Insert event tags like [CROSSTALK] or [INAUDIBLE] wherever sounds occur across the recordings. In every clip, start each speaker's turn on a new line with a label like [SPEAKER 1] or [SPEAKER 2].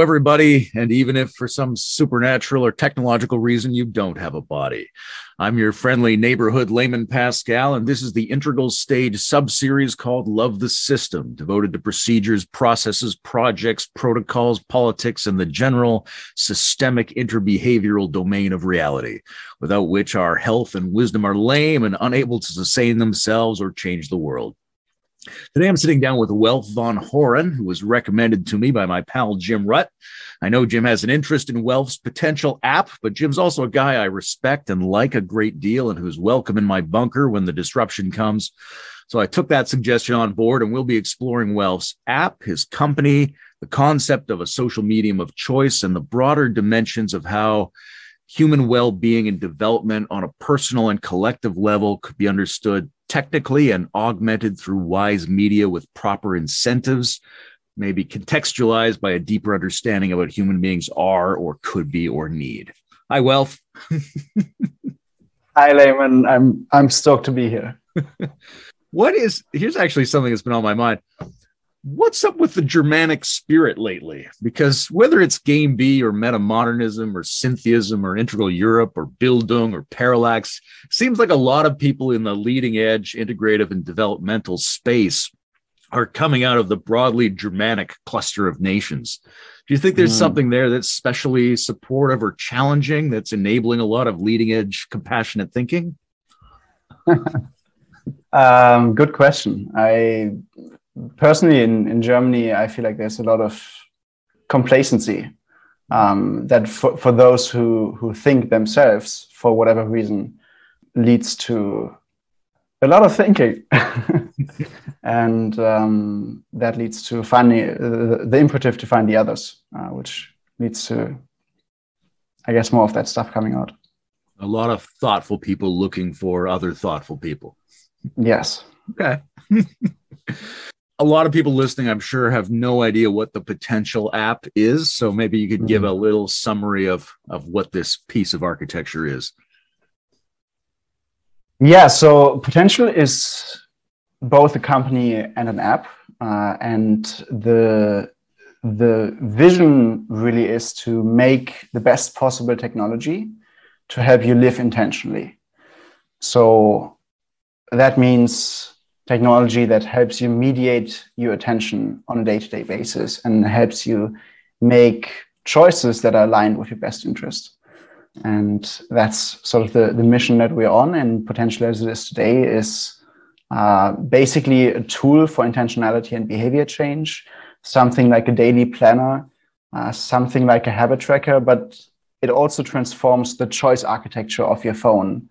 [SPEAKER 1] Everybody. And even if for some supernatural or technological reason you don't have a body, I'm your friendly neighborhood layman Pascal, and this is the integral stage subseries called Love the System, devoted to procedures, processes, projects, protocols, politics, and the general systemic interbehavioral domain of reality, without which our health and wisdom are lame and unable to sustain themselves or change the world. Today I'm sitting down with Welf von Hören, who was recommended to me by my pal Jim Rutt. I know Jim has an interest in Welf's potential app, but Jim's also a guy I respect and like a great deal and who's welcome in my bunker when the disruption comes. So I took that suggestion on board and we'll be exploring Welf's app, his company, the concept of a social medium of choice, and the broader dimensions of how human well being and development on a personal and collective level could be understood technically and augmented through wise media with proper incentives, maybe contextualized by a deeper understanding of what human beings are or could be or need. Hi, Welf.
[SPEAKER 2] Hi, Layman. I'm I'm stoked to be here. [LAUGHS]
[SPEAKER 1] what is here's actually something that's been on my mind what's up with the Germanic spirit lately? Because whether it's Game B or metamodernism or syntheism or integral Europe or Bildung or parallax, seems like a lot of people in the leading edge integrative and developmental space are coming out of the broadly Germanic cluster of nations. Do you think there's mm. something there that's especially supportive or challenging that's enabling a lot of leading edge compassionate thinking? [LAUGHS]
[SPEAKER 2] um, good question. I personally in, in Germany, I feel like there's a lot of complacency um, that for, for those who, who think themselves, for whatever reason, leads to a lot of thinking. [LAUGHS] and um, that leads to finding uh, the imperative to find the others, uh, which leads to, I guess, more of that stuff coming out.
[SPEAKER 1] A lot of thoughtful people looking for other thoughtful people.
[SPEAKER 2] Yes.
[SPEAKER 1] Okay. [LAUGHS] a lot of people listening, I'm sure, have no idea what the potential app is. So maybe you could mm-hmm. give a little summary of, of what this piece of architecture is.
[SPEAKER 2] Yeah, so potential is both a company and an app. Uh, and the the vision really is to make the best possible technology to help you live intentionally. So that means technology that helps you mediate your attention on a day-to-day basis and helps you make choices that are aligned with your best interest. And that's sort of the, the mission that we're on. And potentially as it is today is uh, basically a tool for intentionality and behavior change. Something like a daily planner uh, something like a habit tracker but it also transforms the choice architecture of your phone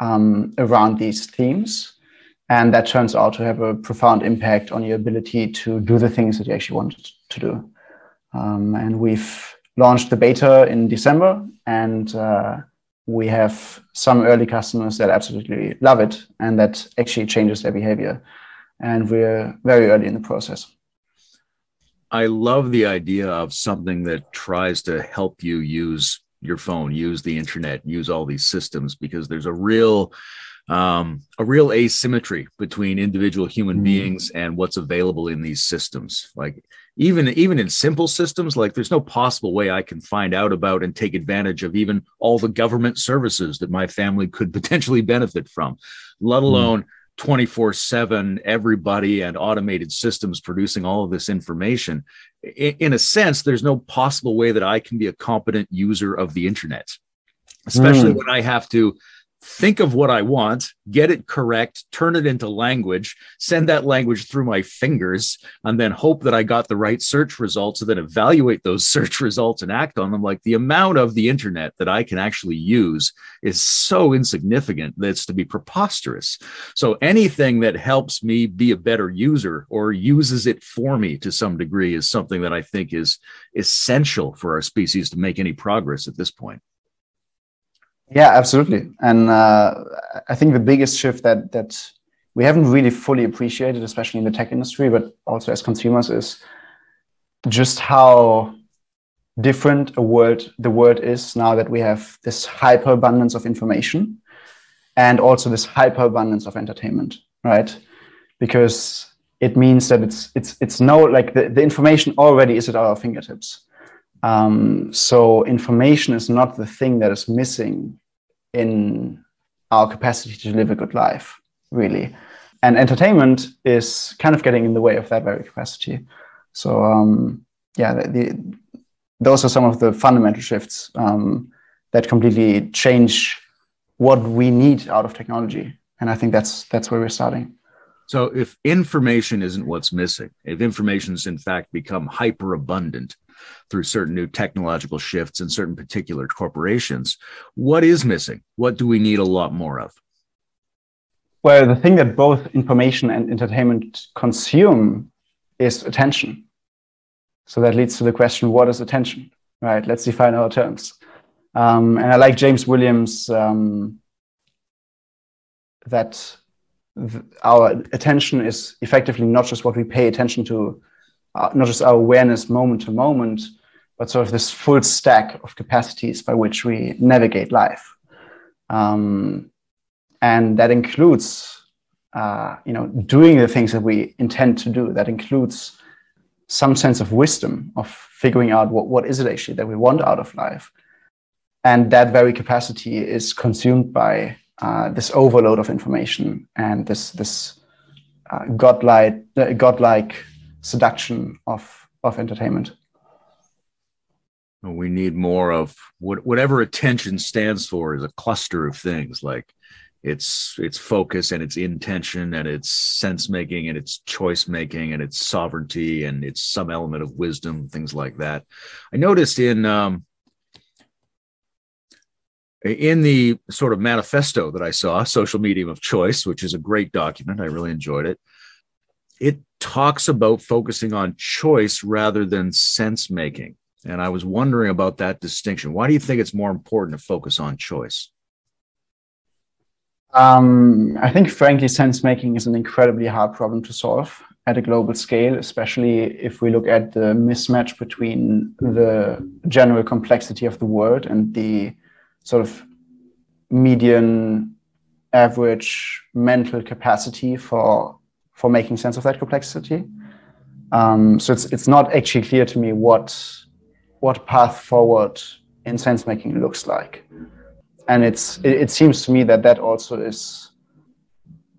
[SPEAKER 2] um, around these themes and that turns out to have a profound impact on your ability to do the things that you actually want to do. Um, and we've launched the beta in December, and uh, we have some early customers that absolutely love it and that actually changes their behavior. And we're very early in the process.
[SPEAKER 1] I love the idea of something that tries to help you use your phone, use the internet, use all these systems because there's a real um, a real asymmetry between individual human mm. beings and what's available in these systems. Like even even in simple systems, like there's no possible way I can find out about and take advantage of even all the government services that my family could [LAUGHS] potentially benefit from, let mm. alone. Mm. 24 7 everybody and automated systems producing all of this information in, in, a sense there's no possible way that i can be a competent user of the internet especially mm. when i have to think of what I want, get it correct, turn it into language, send that language through my fingers, and then hope that I got the right search results and then evaluate those [LAUGHS] search results and act on them. Like the amount of the internet that I can actually use is so insignificant that it's to be preposterous. So anything that helps me be a better user or uses it for me to some degree is something that I think is essential for our species to make any progress at this point.
[SPEAKER 2] Yeah, absolutely. And uh, I think the biggest shift that that we haven't really fully appreciated, especially in the tech industry, but also as consumers, is just how different a world the world is now that we have this hyper abundance of information and also this hyper abundance of entertainment, right? Because it means that it's it's it's no like the, the information already is at our fingertips. Um, so information is not the thing that is missing in our capacity to live a good life, really. And entertainment is kind of getting in the way of that very capacity. So um, yeah, the, the, those are some of the fundamental shifts um, that completely change what we need out of technology. And I think that's that's where we're starting.
[SPEAKER 1] So if information isn't what's missing, if information's in fact become hyper abundant, through certain new technological shifts in certain particular corporations. What is missing? What do we need a lot more of?
[SPEAKER 2] Well, the thing that both information and entertainment consume is attention. So that leads to the question what is attention? Right, let's define our terms. Um, and I like James Williams um, that th- our attention is effectively not just what we pay attention to uh, not just our awareness moment to moment, but sort of this full stack of capacities by which we navigate life. Um, and that includes, uh, you know, doing the things that we intend to do. That includes some sense of wisdom of figuring out what, what is it actually that we want out of life. And that very capacity is consumed by uh, this overload of information and this, this uh, godlike, uh, godlike seduction of of entertainment.
[SPEAKER 1] We need more of what, whatever attention stands for is a cluster of things. Like it's it's focus and its intention and its sense making and its choice making and its sovereignty and it's some element of wisdom things like that. I noticed in um, in the sort of manifesto that i saw social medium of choice which is a great document. I really enjoyed it it talks about focusing on choice rather than sense making. And I was wondering about that distinction. Why do you think it's more important to focus on choice?
[SPEAKER 2] Um, I think, frankly, sense making is an incredibly hard problem to solve at a global scale, especially if we look at the mismatch between the general complexity of the world and the sort of median average mental capacity for for making sense of that complexity. Um, so it's it's not actually clear to me what what path forward in sense making looks like, and it's it, it, seems to me that that also is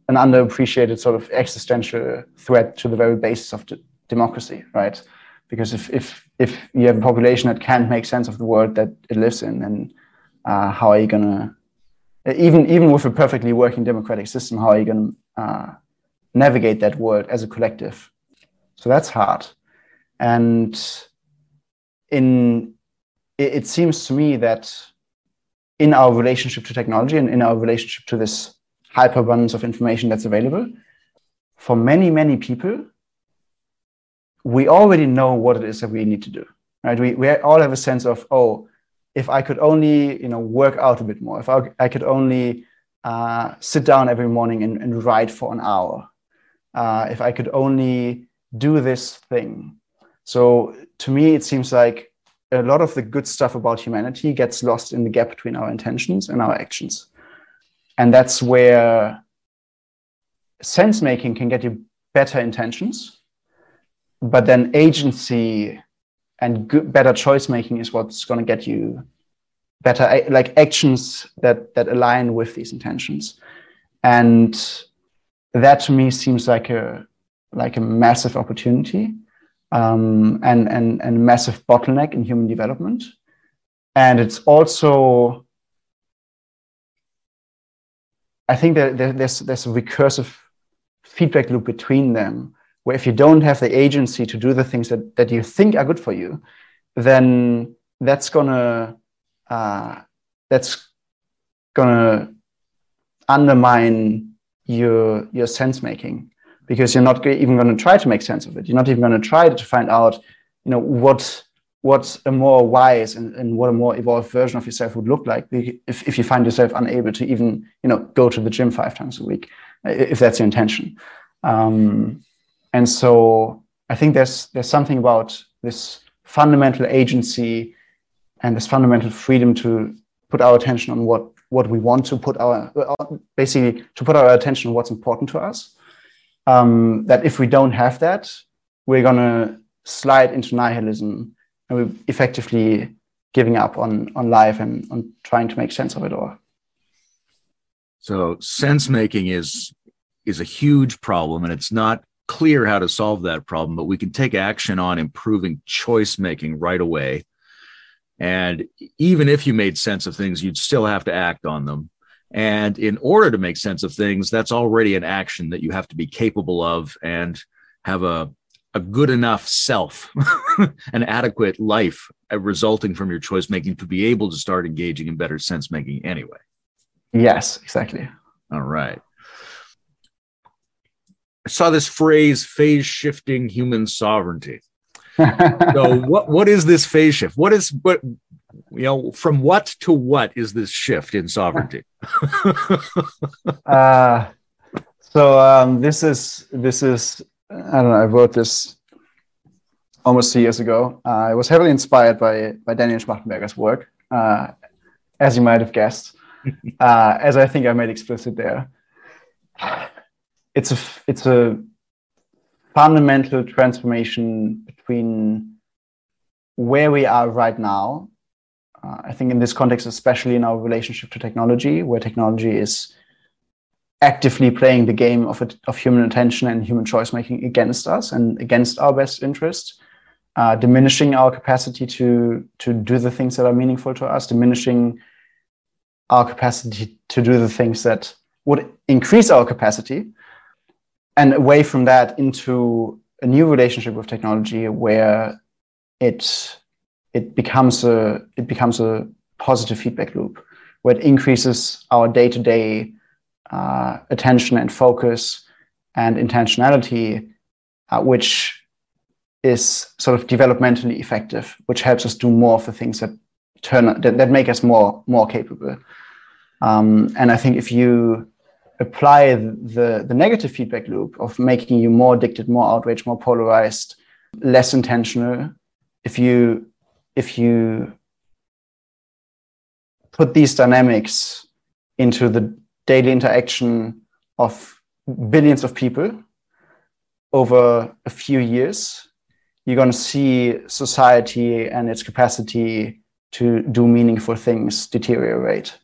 [SPEAKER 2] an underappreciated sort of existential threat to the very basis of democracy, right? Because if if if you have a population that can't make sense of the world that it lives in, then uh, how are you gonna even even with a perfectly working democratic system, how are you gonna uh, navigate that world as a collective. So that's hard. And in it, it seems to me that in our relationship to technology and in our relationship to this hyperabundance of information that's available, for many, many people, we already know what it is that we need to do. Right? We, we all have a sense of, oh, if I could only you know, work out a bit more, if I, I could only uh, sit down every morning and, and write for an hour, uh, if I could only do this thing. So to me, it seems like a lot of the good stuff about humanity gets lost in the gap between our intentions and our actions. And that's where sense making can get you better intentions, but then agency and good, better choice making is what's going to get you better like actions that that align with these intentions and that to me seems like a like a massive opportunity um, and and and massive bottleneck in human development, and it's also I think that there's there's a recursive feedback loop between them where if you don't have the agency to do the things that, that you think are good for you, then that's gonna uh, that's gonna undermine your your sense making because you're not even going to try to make sense of it. You're not even going to try to find out you know what what a more wise and, and what a more evolved version of yourself would look like if, if you find yourself unable to even you know go to the gym five times a week if that's your intention. Um, and so i think there's there's something about this fundamental agency and this fundamental freedom to put our attention on what what we want to put our basically to put our attention on what's important to us. Um, that if we don't have that, we're gonna slide into nihilism and we're effectively giving up on on life and on trying to make sense of it all.
[SPEAKER 1] So sense making is is a huge problem, and it's not clear how to solve that problem. But we can take action on improving choice making right away. And even if you made sense of things, you'd still have to act on them. And in order to make sense of things, that's already an action that you have to be capable of and have a, a good enough self, [LAUGHS] an adequate life resulting from your choice making to be able to start engaging in better sense making anyway.
[SPEAKER 2] Yes, exactly.
[SPEAKER 1] All right. I saw this phrase phase shifting human sovereignty. So what what is this phase shift? What is what you know from what to what is this shift in sovereignty? [LAUGHS]
[SPEAKER 2] uh, so um, this is this is I don't know. I wrote this almost two years ago. Uh, I was heavily inspired by by Daniel Schmachtenberger's work, uh, as you might have guessed, [LAUGHS] uh, as I think I made explicit there. It's a it's a fundamental transformation between where we are right now. Uh, I think in this context, especially in our relationship to technology, where technology is actively playing the game of, of human attention and human choice making against us and against our best interest, uh, diminishing our capacity to to do the things that are meaningful to us, diminishing our capacity to do the things that would increase our capacity, and away from that into a new relationship with technology where it it becomes a it becomes a positive feedback loop where it increases our day to day attention and focus and intentionality, uh, which is sort of developmentally effective, which helps us do more of the things that turn that, that make us more more capable. Um, and I think if you apply the the negative feedback loop of making you more addicted, more outraged, more polarized, less intentional, if you if you put these dynamics into the daily interaction of billions of people over a few years, you're going to see society and its capacity to do meaningful things deteriorate.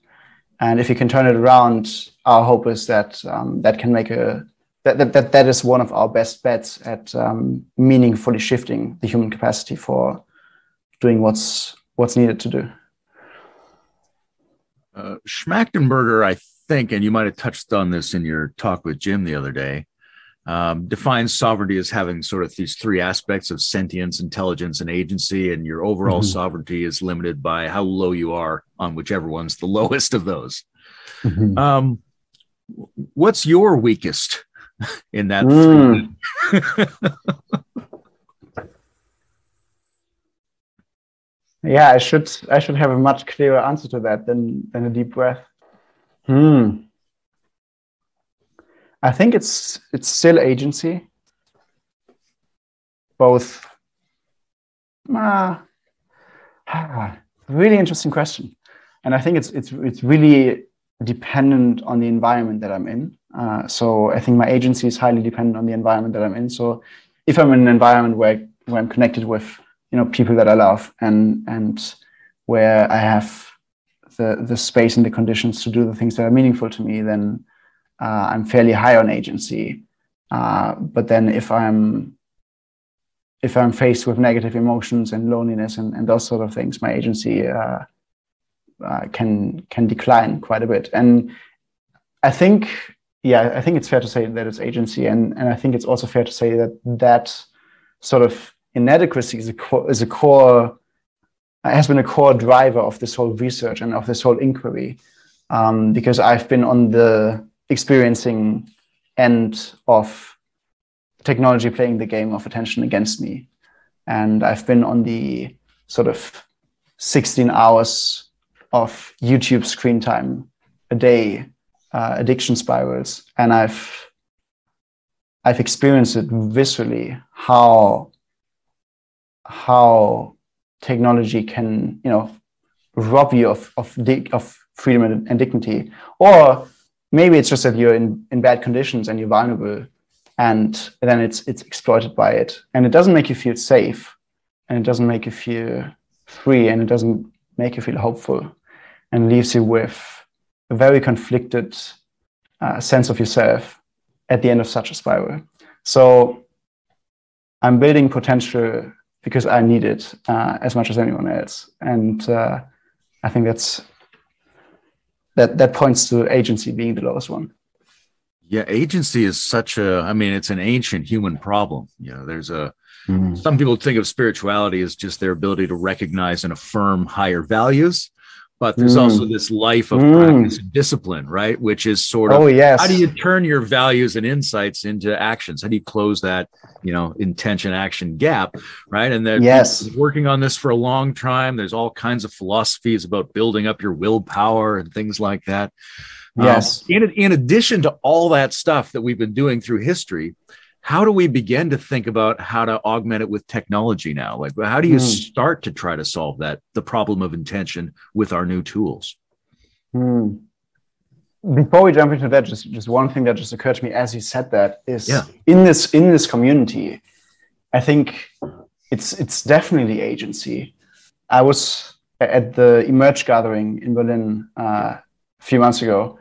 [SPEAKER 2] And if you can turn it around, our hope is that um, that can make a that, that, that, that is one of our best bets at um, meaningfully shifting the human capacity for doing what's what's needed to do.
[SPEAKER 1] Uh, Schmachtenberger, I think, and you might have touched on this in your talk with Jim the other day, um, defines sovereignty as having sort of these three aspects of sentience, intelligence, and agency. And your overall mm-hmm. sovereignty is limited by how low you are on whichever one's the [LAUGHS] lowest of those. Mm-hmm. Um, what's your weakest in that? Mm.
[SPEAKER 2] yeah, I should I should have a much clearer answer to that than than a deep breath. Hmm. I think it's it's still agency. Both. Ah, [SIGHS] really interesting question, and I think it's it's it's really dependent on the environment that I'm in. Uh, so I think my agency is highly dependent on the environment that I'm in. So if I'm in an environment where where I'm connected with you know people that I love and and where I have the the space and the conditions to do the things that are meaningful to me, then uh, I'm fairly high on agency. Uh, but then if I'm if I'm faced with negative emotions and loneliness and, and those sort of things, my agency uh, can can decline quite a bit. And I think, yeah, I think it's fair to say that it's agency, and and I think it's also fair to say that that sort of inadequacy is a is a core has been a core driver of this whole research and of this whole inquiry um, because I've been on the experiencing end of technology playing the game of attention against me. And I've been on the sort of 16 hours of YouTube screen time a day, uh, addiction spirals. And I've I've experienced it viscerally how how technology can you know rob you of of, of freedom and, and, dignity. Or maybe it's just that you're in, in bad conditions and you're vulnerable and then it's it's exploited by it. And it doesn't make you feel safe and it doesn't make you feel free and it doesn't make you feel hopeful and leaves you with a very conflicted uh, sense of yourself at the end of such a spiral. So I'm building potential because I need it uh, as much as anyone else, and uh, I think that's that that points to agency being the lowest one.
[SPEAKER 1] Yeah, agency is such a. I mean, it's an ancient human problem. You know, there's a. Mm. Some people think of spirituality as just their ability to recognize and affirm higher values but there's mm. also this life of mm. practice and discipline, right? Which is sort of
[SPEAKER 2] oh, yes.
[SPEAKER 1] how do you turn your values and insights into actions? How do you close that, you know, intention action gap, right? And then
[SPEAKER 2] yes,
[SPEAKER 1] working on this for a long time. There's all kinds of philosophies about building up your willpower and things like that.
[SPEAKER 2] Yes.
[SPEAKER 1] Um, in, in addition to all that stuff that we've been doing through history, how do we begin to think about how to augment it with technology now like how do you mm. start to try to solve that the problem of intention with our new tools
[SPEAKER 2] mm. before we jump into that just just one thing that just occurred to me as you said that is
[SPEAKER 1] yeah.
[SPEAKER 2] in this in this community i think it's it's definitely agency i was at the emerge gathering in berlin uh, a few months ago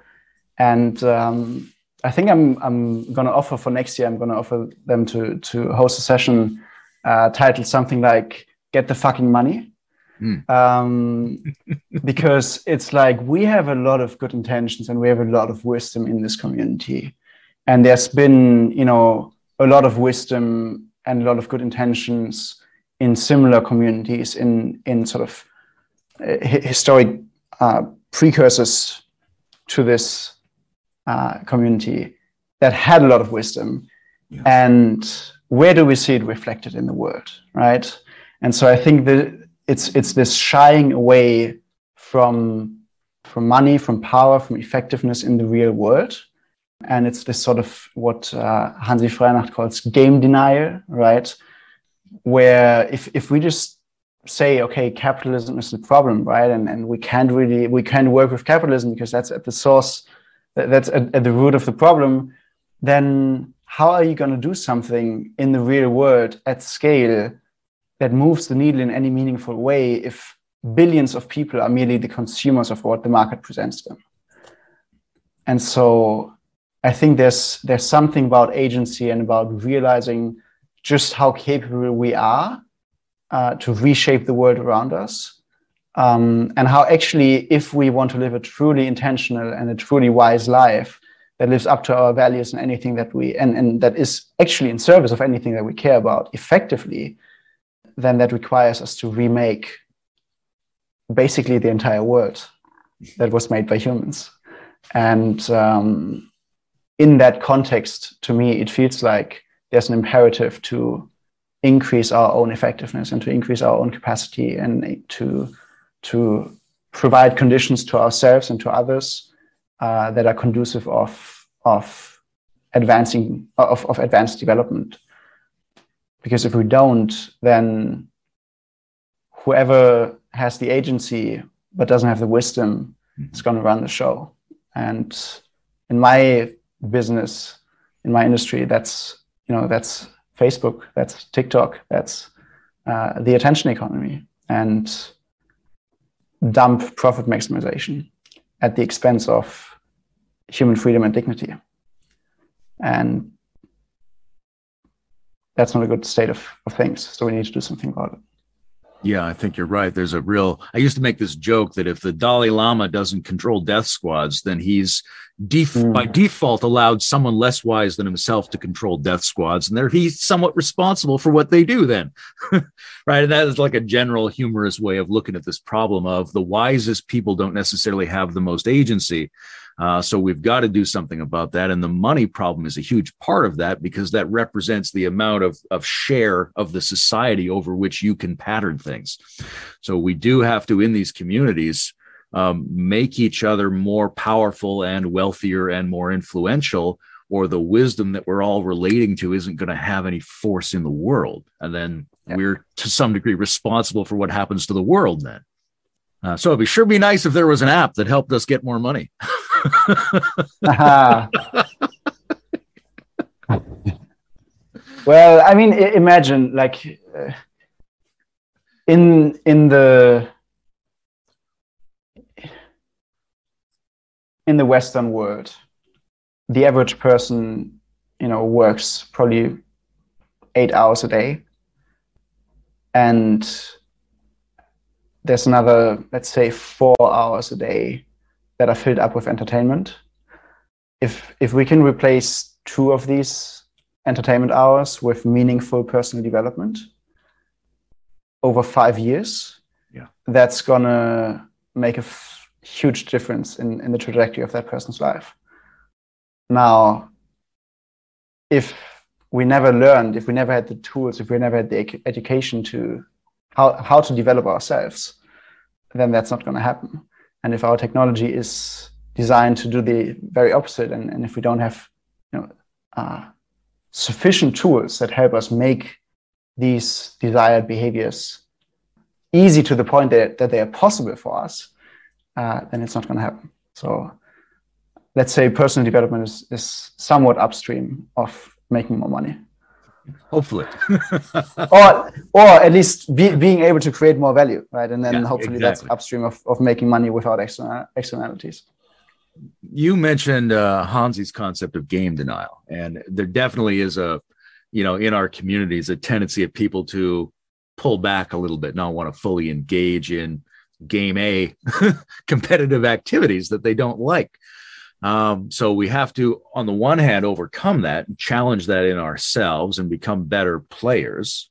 [SPEAKER 2] and um, I think I'm I'm going to offer for next year. I'm going to offer them to to host a session uh, titled something like "Get the fucking money," mm. um, [LAUGHS] because it's like we have a lot of good intentions and we have a lot of wisdom in this community, and there's been you know a lot of wisdom and a lot of good intentions in similar communities in in sort of uh, historic uh, precursors to this uh, community that had a lot of wisdom. Yeah. And where do we see it reflected in the world, right? And so I think that it's it's this shying away from from money, from power, from effectiveness in the real world. And it's this sort of what uh, Hanzi Freinacht calls game denial, right? Where if, if we just say, okay, capitalism is the problem, right? And, and we can't really, we can't work with capitalism because that's at the source that's at, at the root of the problem, then how are you going to do something in the real world at scale that moves the needle in any meaningful way if billions of people are merely the consumers of what the market presents them? And so I think there's there's something about agency and about realizing just how capable we are uh, to reshape the world around us um, and how actually, if we want to live a truly intentional and a truly wise life that lives up to our values and anything that we and, and that is actually in service of anything that we care about effectively, then that requires us to remake basically the entire world that was made by humans. And um, in that context, to me, it feels like there's an imperative to increase our own effectiveness and to increase our own capacity and to to provide conditions to ourselves and to others uh, that are conducive of of advancing of, of advanced development. Because if we don't then whoever has the agency but doesn't have the wisdom mm-hmm. is going to run the show. And in my business in my industry that's you know that's facebook that's tiktok that's uh, the attention economy. And dump profit maximization at the expense of human freedom and dignity. And that's not a good state of, of things. So we need to do something about it.
[SPEAKER 1] Yeah, I think you're right. There's a real. I used to make this joke that if the Dalai Lama doesn't control death squads, then he's def- mm. by default allowed someone less wise than himself to control death squads, and there he's somewhat responsible for what they do. Then, [LAUGHS] right? And that is like a general humorous way of looking at this problem of the wisest people don't necessarily have the most agency. Uh, so we've got to do something about that. And the money problem is a huge part of that because that represents the amount of, of share of the society over which you can pattern things. So we do have to, in these communities, um, make each other more powerful and wealthier and more influential or the wisdom that we're all relating to isn't going to have any force in the world and then yeah. we're to some degree responsible for what happens to the world then uh, so it'd be sure be nice if there was an app that helped us get more money [LAUGHS] [LAUGHS] uh-huh.
[SPEAKER 2] well i mean imagine like uh, in in the in the Western world, the average person, you know, works probably eight hours a day, and there's another, let's say, four hours a day that are filled up with entertainment. If if we can replace two of these entertainment hours with meaningful personal development over five years,
[SPEAKER 1] yeah,
[SPEAKER 2] that's gonna make a f- huge difference in, in the trajectory of that person's life. Now, if we never learned, if we never had the tools, if we never had the education to how, how to develop ourselves, then that's not going to happen. And if our technology is designed to do the very opposite, and, and if we don't have you know, uh, sufficient tools that help us make these desired behaviors easy to the point that, that they are possible for us, uh, then it's not going to happen. So let's say personal development is, is somewhat upstream of making more money
[SPEAKER 1] hopefully. [LAUGHS]
[SPEAKER 2] Or or at least be, being able to create more value right? And then yeah, hopefully exactly. that's upstream of, of making money without external, externalities.
[SPEAKER 1] You mentioned uh, hanzi's concept of game denial and there definitely is a you know in our communities a tendency of people to pull back a little bit not want to fully engage in game a [LAUGHS] competitive activities that they don't like um, so we have to, on the one hand, overcome that and challenge that in ourselves and become better players.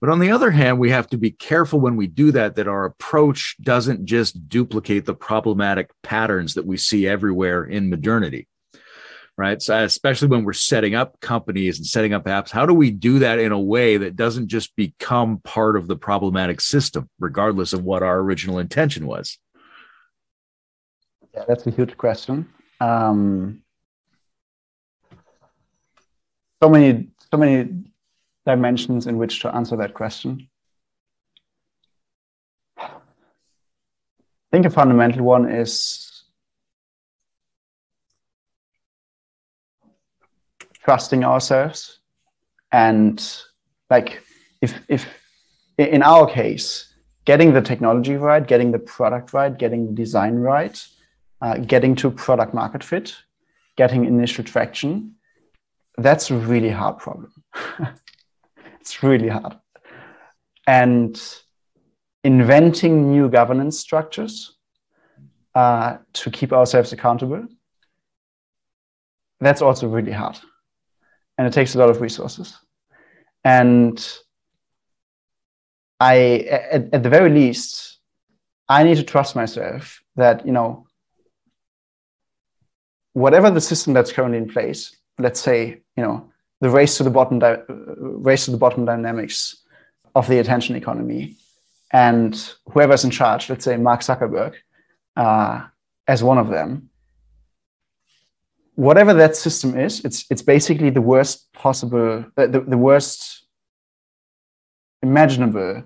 [SPEAKER 1] But on the other hand, we have to be careful when we do that, that our approach doesn't just duplicate the problematic patterns that we see everywhere in modernity. Right. So, especially when we're setting up companies and setting up apps, how do we do that in a way that doesn't just become part of the problematic system, regardless of what our original intention was?
[SPEAKER 2] Yeah, that's a huge question. Um, so many, so many dimensions in which to answer that question. I think a fundamental one is trusting ourselves and like if if in our case getting the technology right getting the product right getting the design right uh, getting to product market fit, getting initial traction, that's a really hard problem. [LAUGHS] it's really hard. And inventing new governance structures uh, to keep ourselves accountable, that's also really hard. And it takes a lot of resources. And I, at, at the very least, I need to trust myself that, you know, whatever the system that's currently in place, let's say, you know, the race to the bottom, di- race to the bottom dynamics of the attention economy, and whoever's in charge, let's say Mark Zuckerberg, uh, as one of them, whatever that system is, it's it's basically the worst possible, the, the, the worst imaginable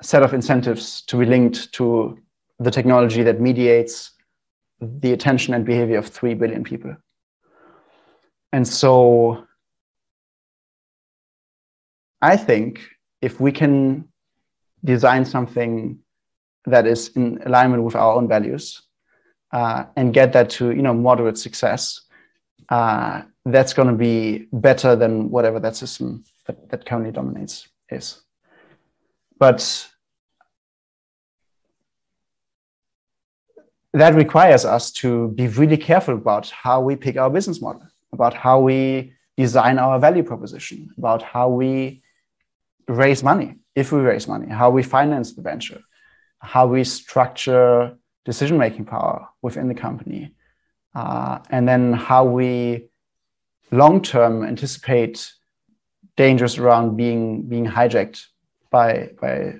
[SPEAKER 2] set of incentives to be linked to the technology that mediates the attention and behavior of 3 billion people. And so I think if we can design something that is in alignment with our own values uh, and get that to you know moderate success, uh, that's going to be better than whatever that system that, that currently dominates is. But that requires us to be really careful about how we pick our business model, about how we design our value proposition, about how we raise money, if we raise money, how we finance the venture, how we structure decision making power within the company, uh, and then how we long term anticipate dangers around being being hijacked by by,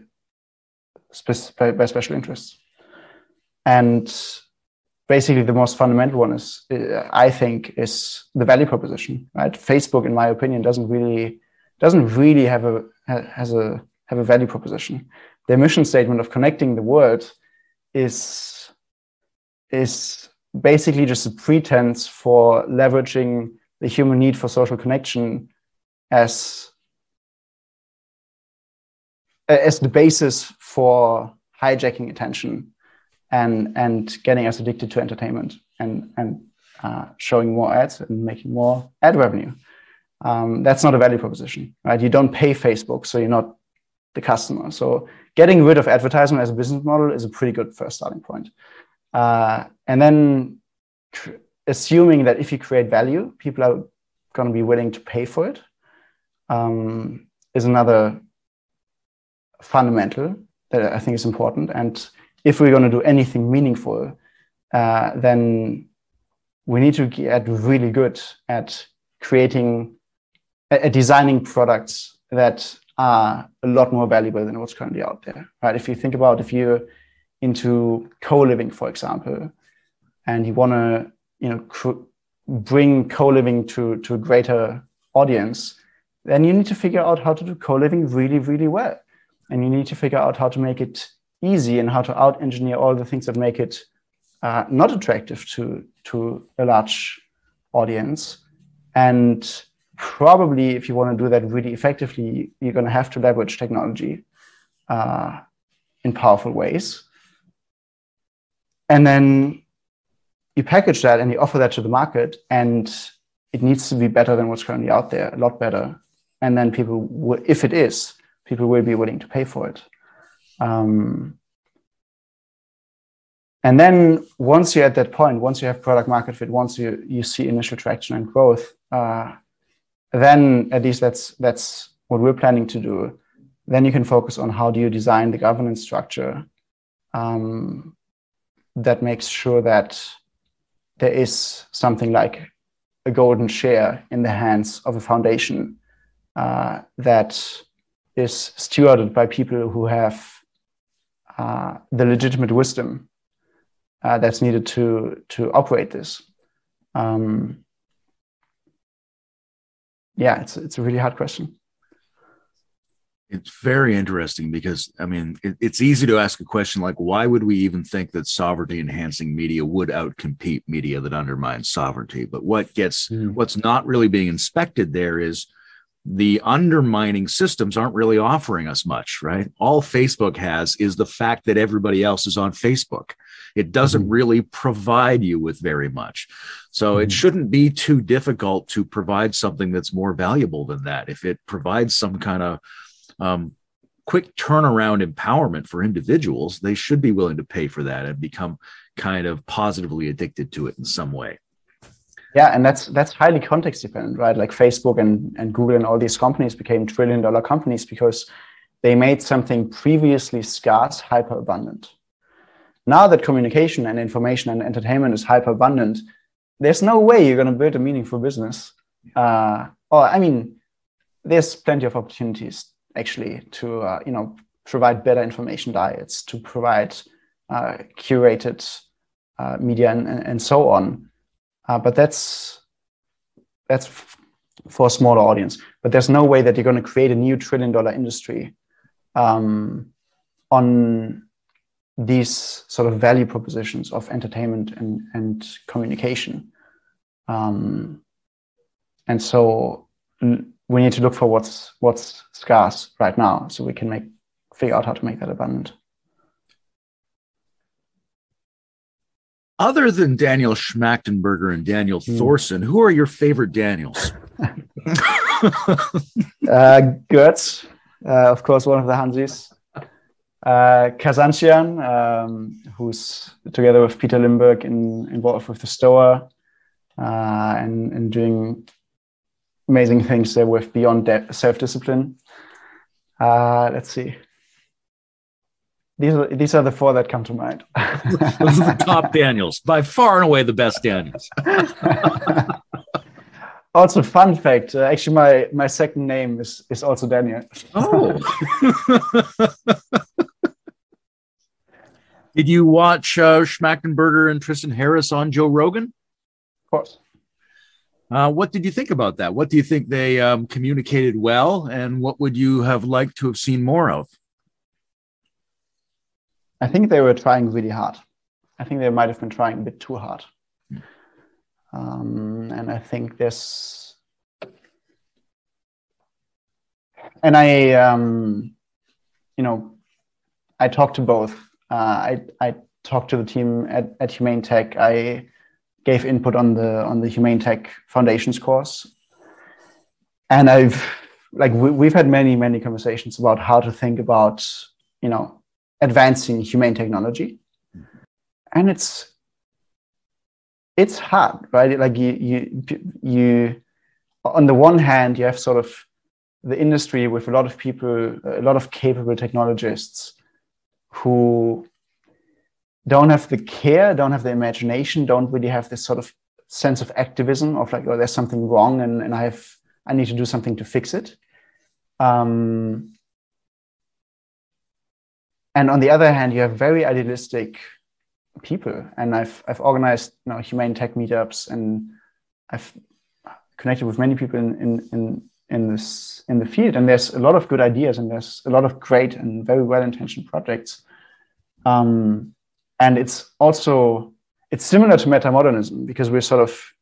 [SPEAKER 2] by, by special interests and basically the most fundamental one is uh, i think is the value proposition right? Facebook in my opinion doesn't really doesn't really have a has a have a value proposition. Their mission statement of connecting the world is is basically just a pretense for leveraging the human need for social connection as as the basis for hijacking attention and and getting us addicted to entertainment and and uh, showing more ads and making more ad revenue. Um, that's not a value proposition, right? You don't pay Facebook, so you're not the customer. So getting rid of advertisement as a business model is a pretty good first starting point. Uh, and then assuming that if you create value, people are going to be willing to pay for it um, is another fundamental that I think is important. And if we're going to do anything meaningful, uh, then we need to get really good at creating, at designing products that are a lot more valuable than what's currently out there. Right? If you think about if you're into co-living, for example, and you want to, you know, cr- bring co-living to to a greater audience, then you need to figure out how to do co-living really, really well, and you need to figure out how to make it easy and how to out engineer all the things that make it uh, not attractive to to a large audience. And probably if you want to do that really effectively you're going to have to leverage technology uh, in powerful ways. And then you package that and you offer that to the market and it needs to be better than what's currently out there a lot better. And then people will, if it is people will be willing to pay for it um, and then once you're at that point, once you have product market fit, once you, you see initial traction and growth, uh, then at least that's that's what we're planning to do. Then you can focus on how do you design the governance structure um, that makes sure that there is something like a golden share in the hands of a foundation uh, that is stewarded by people who have uh, the legitimate wisdom uh, that's needed to to operate this. Um, yeah, it's it's a really hard question.
[SPEAKER 1] It's very interesting because I mean it, it's easy to ask a question like why would we even think that sovereignty enhancing media would outcompete media that undermines sovereignty? But what gets mm. what's not really being inspected there is the undermining systems aren't really offering us much, right? All Facebook has is the fact that everybody else is on Facebook. It doesn't mm-hmm. really provide you with very much. So mm-hmm. it shouldn't be too difficult to provide something that's more valuable than that. If it provides some kind of um, quick turnaround empowerment for individuals, they should be willing to pay for that and become kind of positively addicted to it in some way.
[SPEAKER 2] Yeah, and that's that's highly context dependent, right? Like Facebook and, and Google and all these companies became trillion dollar companies because they made something previously scarce hyper abundant. Now that communication and information and entertainment is hyper abundant, there's no way you're going to build a meaningful business. Uh, or I mean, there's plenty of opportunities actually to uh, you know provide better information diets, to provide uh, curated uh, media and, and, so on. Uh, but that's that's for a smaller audience. But there's no way that you're going to create a new trillion dollar industry um, on these sort of value propositions of entertainment and, and communication. Um, and so we need to look for what's what's scarce right now so we can make figure out how to make that abundant.
[SPEAKER 1] Other than Daniel Schmachtenberger and Daniel mm. Thorson, who are your favorite Daniels? [LAUGHS]
[SPEAKER 2] uh, Görtz, uh, of course, one of the Hanzis. Uh, Kazanjian, um, who's together with Peter Limberg in, involved with the Stoa uh, and, and doing amazing things there with Beyond Self Discipline. Uh, let's see these are these are the four that come to mind.
[SPEAKER 1] Those are the top Daniels, by far and away the best Daniels. [LAUGHS]
[SPEAKER 2] also, fun fact: uh, actually, my my second name is is also Daniel.
[SPEAKER 1] oh. [LAUGHS] Did you watch uh, Schmachtenberger and Tristan Harris on Joe Rogan?
[SPEAKER 2] Of course.
[SPEAKER 1] Uh, what did you think about that? What do you think they um, communicated well, and what would you have liked to have seen more of?
[SPEAKER 2] I think they were trying really hard. I think they might have been trying a bit too hard. Um, and I think this, and I, um, you know, I talked to both. Uh, I I talked to the team at, at Humane Tech. I gave input on the on the Humane Tech Foundations course, and I've like we, we've had many many conversations about how to think about you know advancing humane technology, and it's it's hard, right? Like you you you on the one hand you have sort of the industry with a lot of people, a lot of capable technologists who don't have the care, don't have the imagination, don't really have this sort of sense of activism of like, oh, there's something wrong and, and I have I need to do something to fix it. Um, and on the other hand, you have very idealistic people. And I've I've organized you know humane tech meetups and I've connected with many people in in in in this in the field. And there's a lot of good ideas and there's a lot of great and very well intentioned projects. Um, and it's also it's similar to metamodernism because we're sort of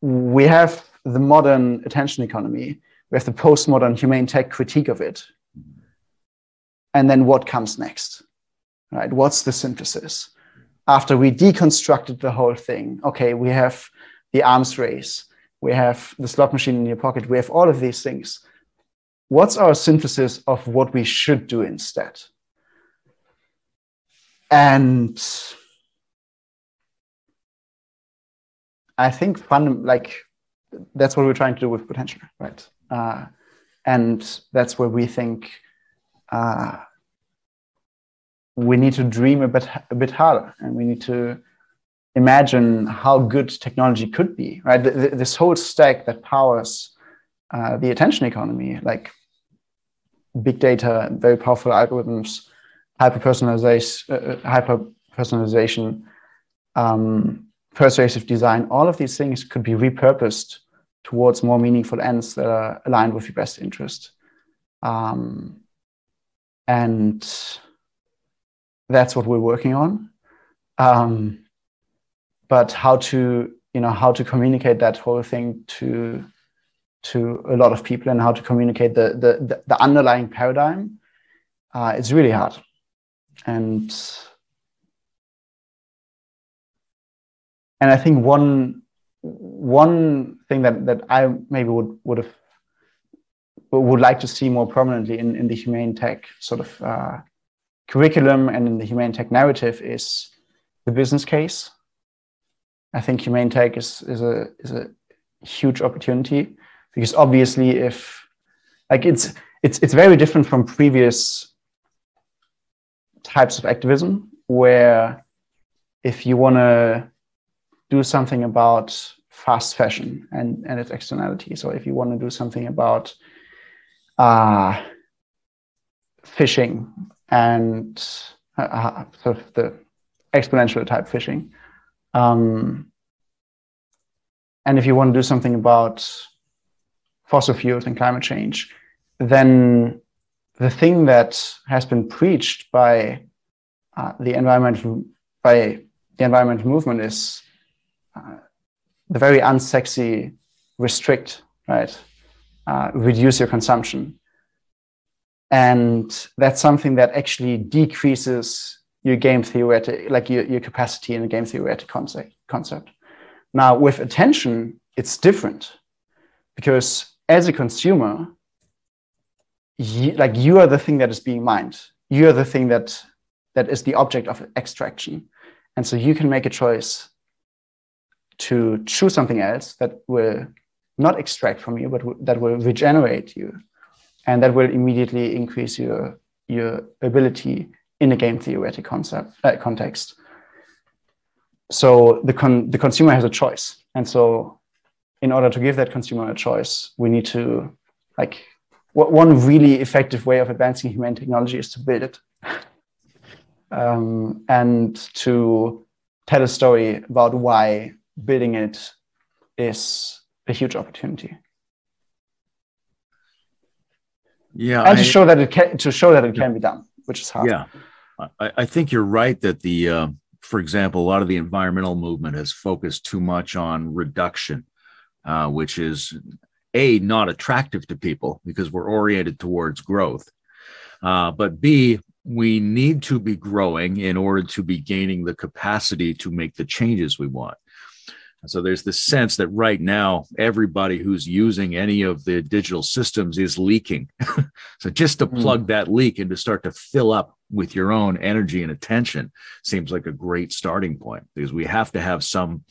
[SPEAKER 2] we have the modern attention economy we have the postmodern humane tech critique of it and then what comes next right? What's the synthesis? After we deconstructed the whole thing okay we have the arms race we have the slot machine in your pocket we have all of these things. What's our synthesis of what we should do instead? And I think fun like that's what we're trying to do with potential, right? Uh, and that's where we think uh, we need to dream a bit a bit harder, and we need to imagine how good technology could be, right? this whole stack that powers uh, the attention economy, like big data, very powerful algorithms, hyper personalization, uh, uh, hyper personalization, um, persuasive design, all of these things could be repurposed towards more meaningful ends that are aligned with your best interest. Um, and that's what we're working on. Um, but how to, you know, how to communicate that whole thing to to a lot of people and how to communicate the the, the underlying paradigm, uh, it's really hard and and I think one one thing that that I maybe would would have would like to see more prominently in, in the humane tech sort of uh, curriculum and in the humane tech narrative is the business case. I think humane tech is is a is a huge opportunity because obviously if like it's it's it's very different from previous types of activism where if you want to do something about fast fashion and, and its externalities, or if you want to do something about uh, fishing and uh, uh, sort of the exponential type fishing, um, and if you want to do something about fossil fuels and climate change, then the thing that has been preached by uh, the environment by the environmental movement is uh, the very unsexy restrict right uh, reduce your consumption. And that's something that actually decreases your game theoretic like your, your capacity in a game theoretic concept concept. Now with attention it's different because as a consumer you, like you are the thing that is being mined. You are the thing that that is the object of extraction. And so you can make a choice to choose something else that will not extract from you but that will regenerate you and that will immediately increase your your ability in a game theoretic concept uh, context. So the con- the consumer has a choice and so in order to give that consumer a choice we need to like one really effective way of advancing humane technology is to build it. [LAUGHS] Um, and to tell a story about why building it is a huge opportunity.
[SPEAKER 1] Yeah,
[SPEAKER 2] and I, to show that it can to show that it can be done, which is hard.
[SPEAKER 1] Yeah, I, I think you're right that the, uh, for example, a lot of the environmental movement has focused too much on reduction, uh, which is a not attractive to people because we're oriented towards growth uh, but b we need to be growing in order to be gaining the capacity to make the changes we want so there's this sense that right now everybody who's using any of the digital systems is leaking [LAUGHS] so just to plug mm. that leak and to start to fill up with your own energy and attention seems like a great starting point because we have to have some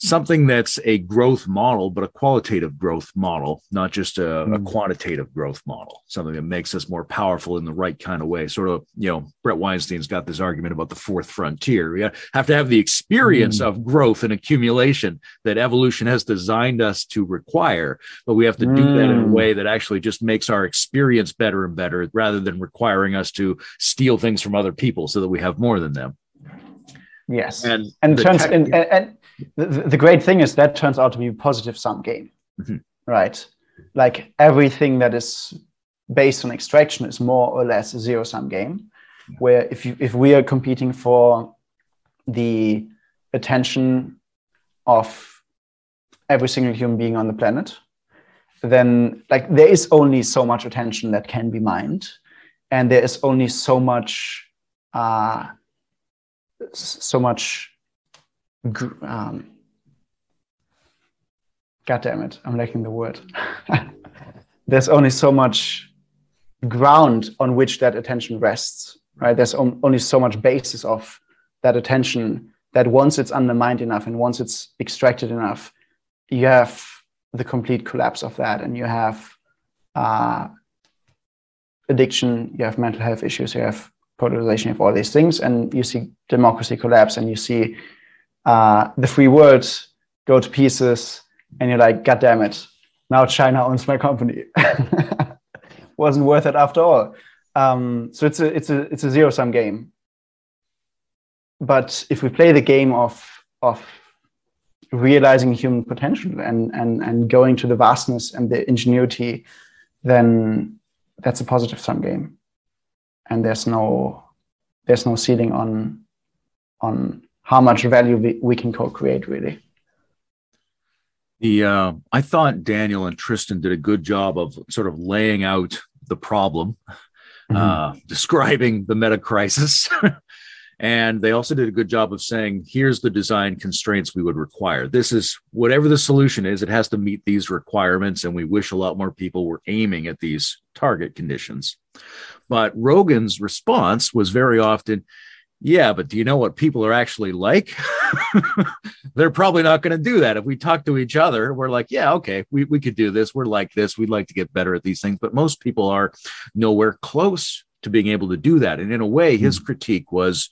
[SPEAKER 1] something that's a growth model, but a qualitative growth model, not just a, mm. a, quantitative growth model, something that makes us more powerful in the right kind of way. Sort of, you know, Bret Weinstein's got this argument about the fourth frontier. We have to have the experience mm. of growth and accumulation that evolution has designed us to require, but we have to mm. do that in a hmm. way that actually just makes our experience better and better rather than requiring us to steal things from other people so that we have more than them.
[SPEAKER 2] Yes. And, and, turns, tech- and, and the, the great thing is that turns out to be a positive sum game, mm-hmm. right? Like everything that is based on extraction is more or less a zero sum game, yeah. where if you if we are competing for the attention of every single human being on the planet, then like there is only so much attention that can be mined, and there is only so much uh, so much um, God damn it, I'm lacking the word. [LAUGHS] There's only so much ground on which that attention rests, right? There's only so much basis of that attention that once it's undermined enough and once it's extracted enough, you have the complete collapse of that and you have uh, addiction, you have mental health issues, you have polarization, you have all these things, and you see democracy collapse and you see uh, the free world go to pieces, and you're like, God damn it, now China owns my company. [LAUGHS] Wasn't worth it after all. Um, so it's a it's a it's a zero sum game. But if we play the game of of realizing human potential and and and going to the vastness and the ingenuity, then that's a positive sum game. And there's no there's no ceiling on on how much value we, we can co-create really.
[SPEAKER 1] The uh, i thought daniel and tristan did a good job of sort of laying out the problem mm-hmm. uh, describing the meta crisis. [LAUGHS] And they also did a good job of saying here's the design constraints we would require. This is whatever the solution is it has to meet these requirements and we wish a lot more people were aiming at these target conditions. But rogan's response was very often yeah, but do you know what people are actually like? [LAUGHS] They're probably not going to do that. If we talk to each other, we're like, yeah, okay, we, we could do this. We're like this. We'd like to get better at these things. But most people are nowhere close to being able to do that. And in a way, his hmm. critique was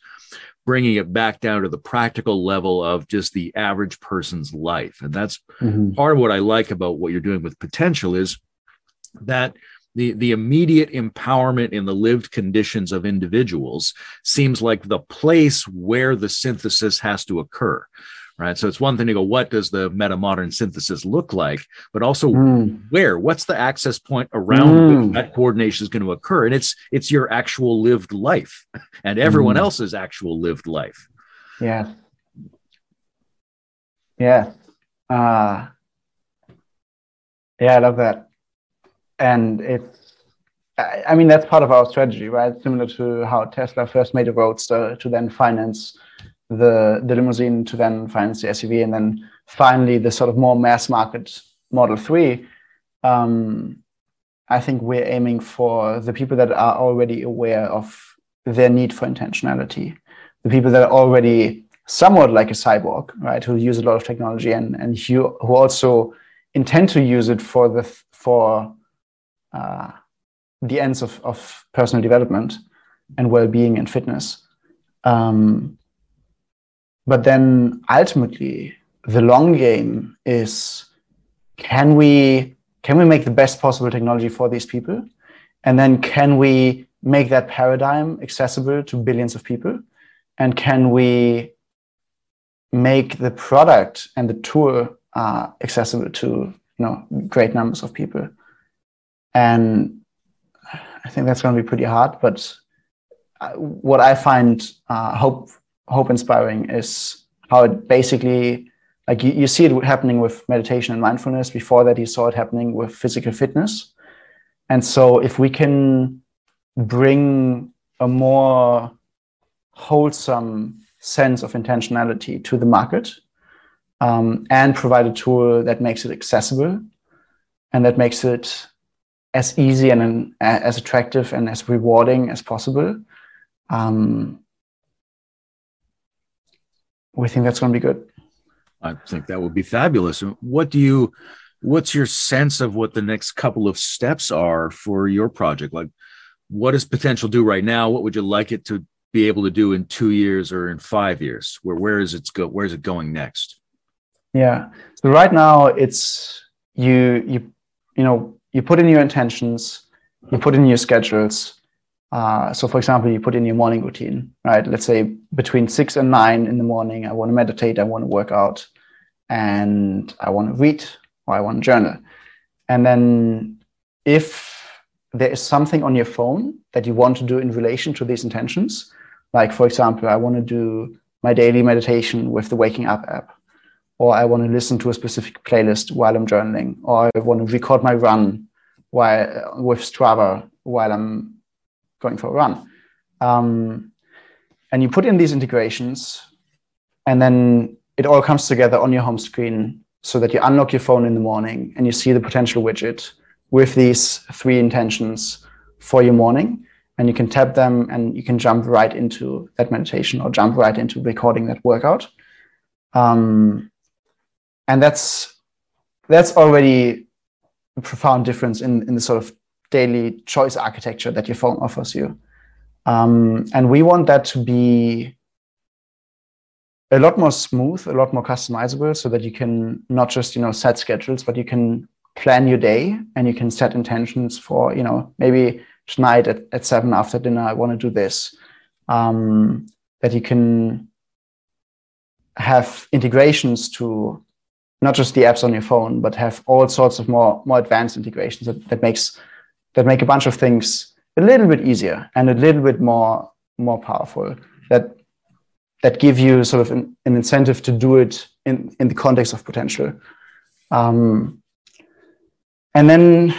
[SPEAKER 1] bringing it back down to the practical level of just the average person's life. And that's mm-hmm. part of what I like about what you're doing with potential is that the, the immediate empowerment in the lived conditions of individuals seems like the place where the synthesis has to occur right? So it's one thing to go what does the meta modern synthesis look like? But also mm. where what's the access point around mm. that coordination is going to occur? And it's it's your actual lived life and everyone mm. else's actual lived life.
[SPEAKER 2] Yeah. Yeah. Uh yeah i love that and it's I mean that's part of our strategy, right? Similar to how Tesla first made a roadster to then finance the the limousine, to then finance the SUV, and then finally the sort of more mass market Model Three. Um, I think we're aiming for the people that are already aware of their need for intentionality, the people that are already somewhat like a cyborg, right, who use a lot of technology and and who, who also intend to use it for the for uh, the ends of, of personal development and well-being and fitness. Um, but then ultimately the long game is can we can we make the best possible technology for these people? And then can we make that paradigm accessible to billions of people? And can we make the product and the tool uh, accessible to you know great numbers of people and I think that's going to be pretty hard. But uh, what I find uh, hope hope inspiring is how it basically like you, you see it happening with meditation and mindfulness. Before that, you saw it happening with physical fitness. And so if we can bring a more wholesome sense of intentionality to the market um, and provide a tool that makes it accessible and that makes it as easy and as attractive and as rewarding as possible. Um, we think that's going to be good.
[SPEAKER 1] I think that would be fabulous. What do you, what's your sense of what the next couple of steps are for your project? Like, what does potential do right now? What would you like it to be able to do in two years or in five years? Where where is it go? Where is it going next?
[SPEAKER 2] Yeah. So right now it's you you you know you put in your intentions, you put in your schedules. Uh, so for example, you put in your morning routine, right? Let's say between six and nine in the morning, I want to meditate, I want to work out, and I want to read or I want to journal. And then if there is something on your phone that you want to do in relation to these intentions, like, for example, I want to do my daily meditation with the Waking Up app, or I want to listen to a specific playlist while I'm journaling, or I want to record my run while with Strava while I'm going for a run. Um, and you put in these integrations, and then it all comes together on your home screen so that you unlock your phone in the morning and you see the potential widget with these three intentions for your morning and you can tap them and you can jump right into that meditation or jump right into recording that workout um, and that's that's already a profound difference in, in the sort of daily choice architecture that your phone offers you um, and we want that to be a lot more smooth a lot more customizable so that you can not just you know set schedules but you can plan your day and you can set intentions for you know maybe tonight at, at seven after dinner, I want to do this. Um, that you can have integrations to not just the apps on your phone, but have all sorts of more more advanced integrations that, that makes that make a bunch of things a little bit easier and a little bit more more powerful. That that give you sort of an, an incentive to do it in in the context of potential. Um, and then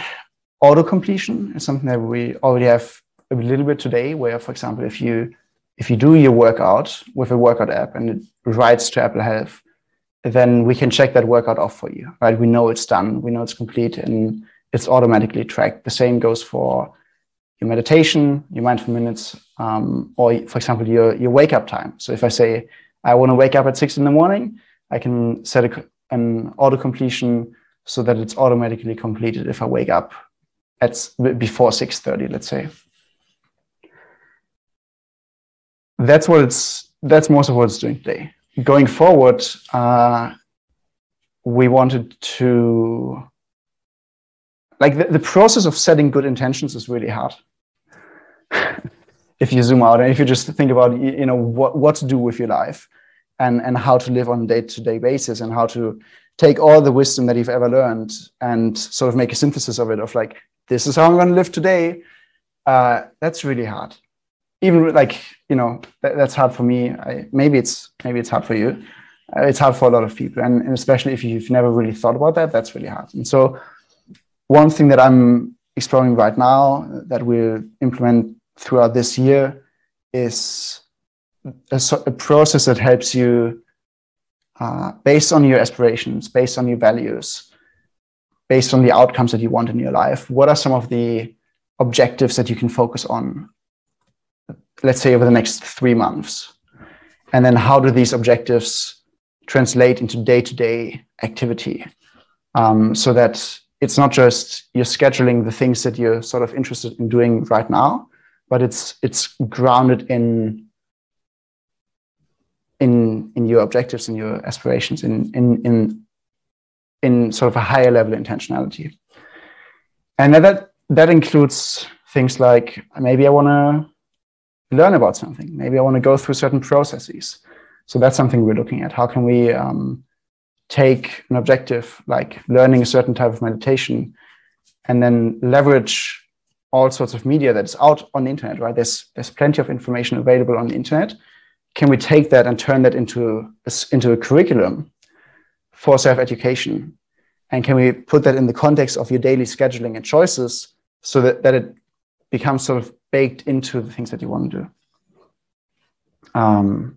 [SPEAKER 2] auto completion is something that we already have a little bit today where for example if you if you do your workout with a workout app and it writes to apple health then we can check that workout off for you right? We know it's done. We know it's complete and it's automatically tracked. The same goes for your meditation your mindful minutes um, or for example your your wake up time. So if i say i want to wake up at six in the morning i can set a, an auto completion so that it's automatically completed if i wake up at before 6.30 let's say. That's what it's that's most of what it's doing today going forward uh, we wanted to like the, the process of setting good intentions is really hard [LAUGHS] if you zoom out and if you just think about you know what, what to do with your life and and how to live on a day-to-day basis and how to take all the wisdom that you've ever learned and sort of make a synthesis of it of like this is how I'm going to live today. Uh, that's really hard. Even like you know, that, that's hard for me. I, maybe it's maybe it's hard for you. Uh, it's hard for a lot of people, and, and especially if you've never really thought about that, that's really hard. And so, one thing that I'm exploring right now that we'll implement throughout this year is a, a process that helps you uh, based on your aspirations, based on your values, based on the outcomes that you want in your life, what are some of the objectives that you can focus on, let's say over the next three months? And then how do these objectives translate into day to day activity? Um, so that it's not just you're scheduling the things that you're sort of interested in doing right now, but it's it's grounded in in in your objectives and your aspirations in in in in sort of a higher level intentionality. And that that includes things like maybe I want to learn about something. Maybe I want to go through certain processes. So that's something we're looking at. How can we um, take an objective like learning a certain type of meditation and then leverage all sorts of media that's out on the internet, right? There's there's plenty of information available on the internet. Can we take that and turn that into a, into a curriculum for self-education and can we put that in the context of your daily scheduling and choices so that, that it becomes sort of baked into the things that you want to do. Um,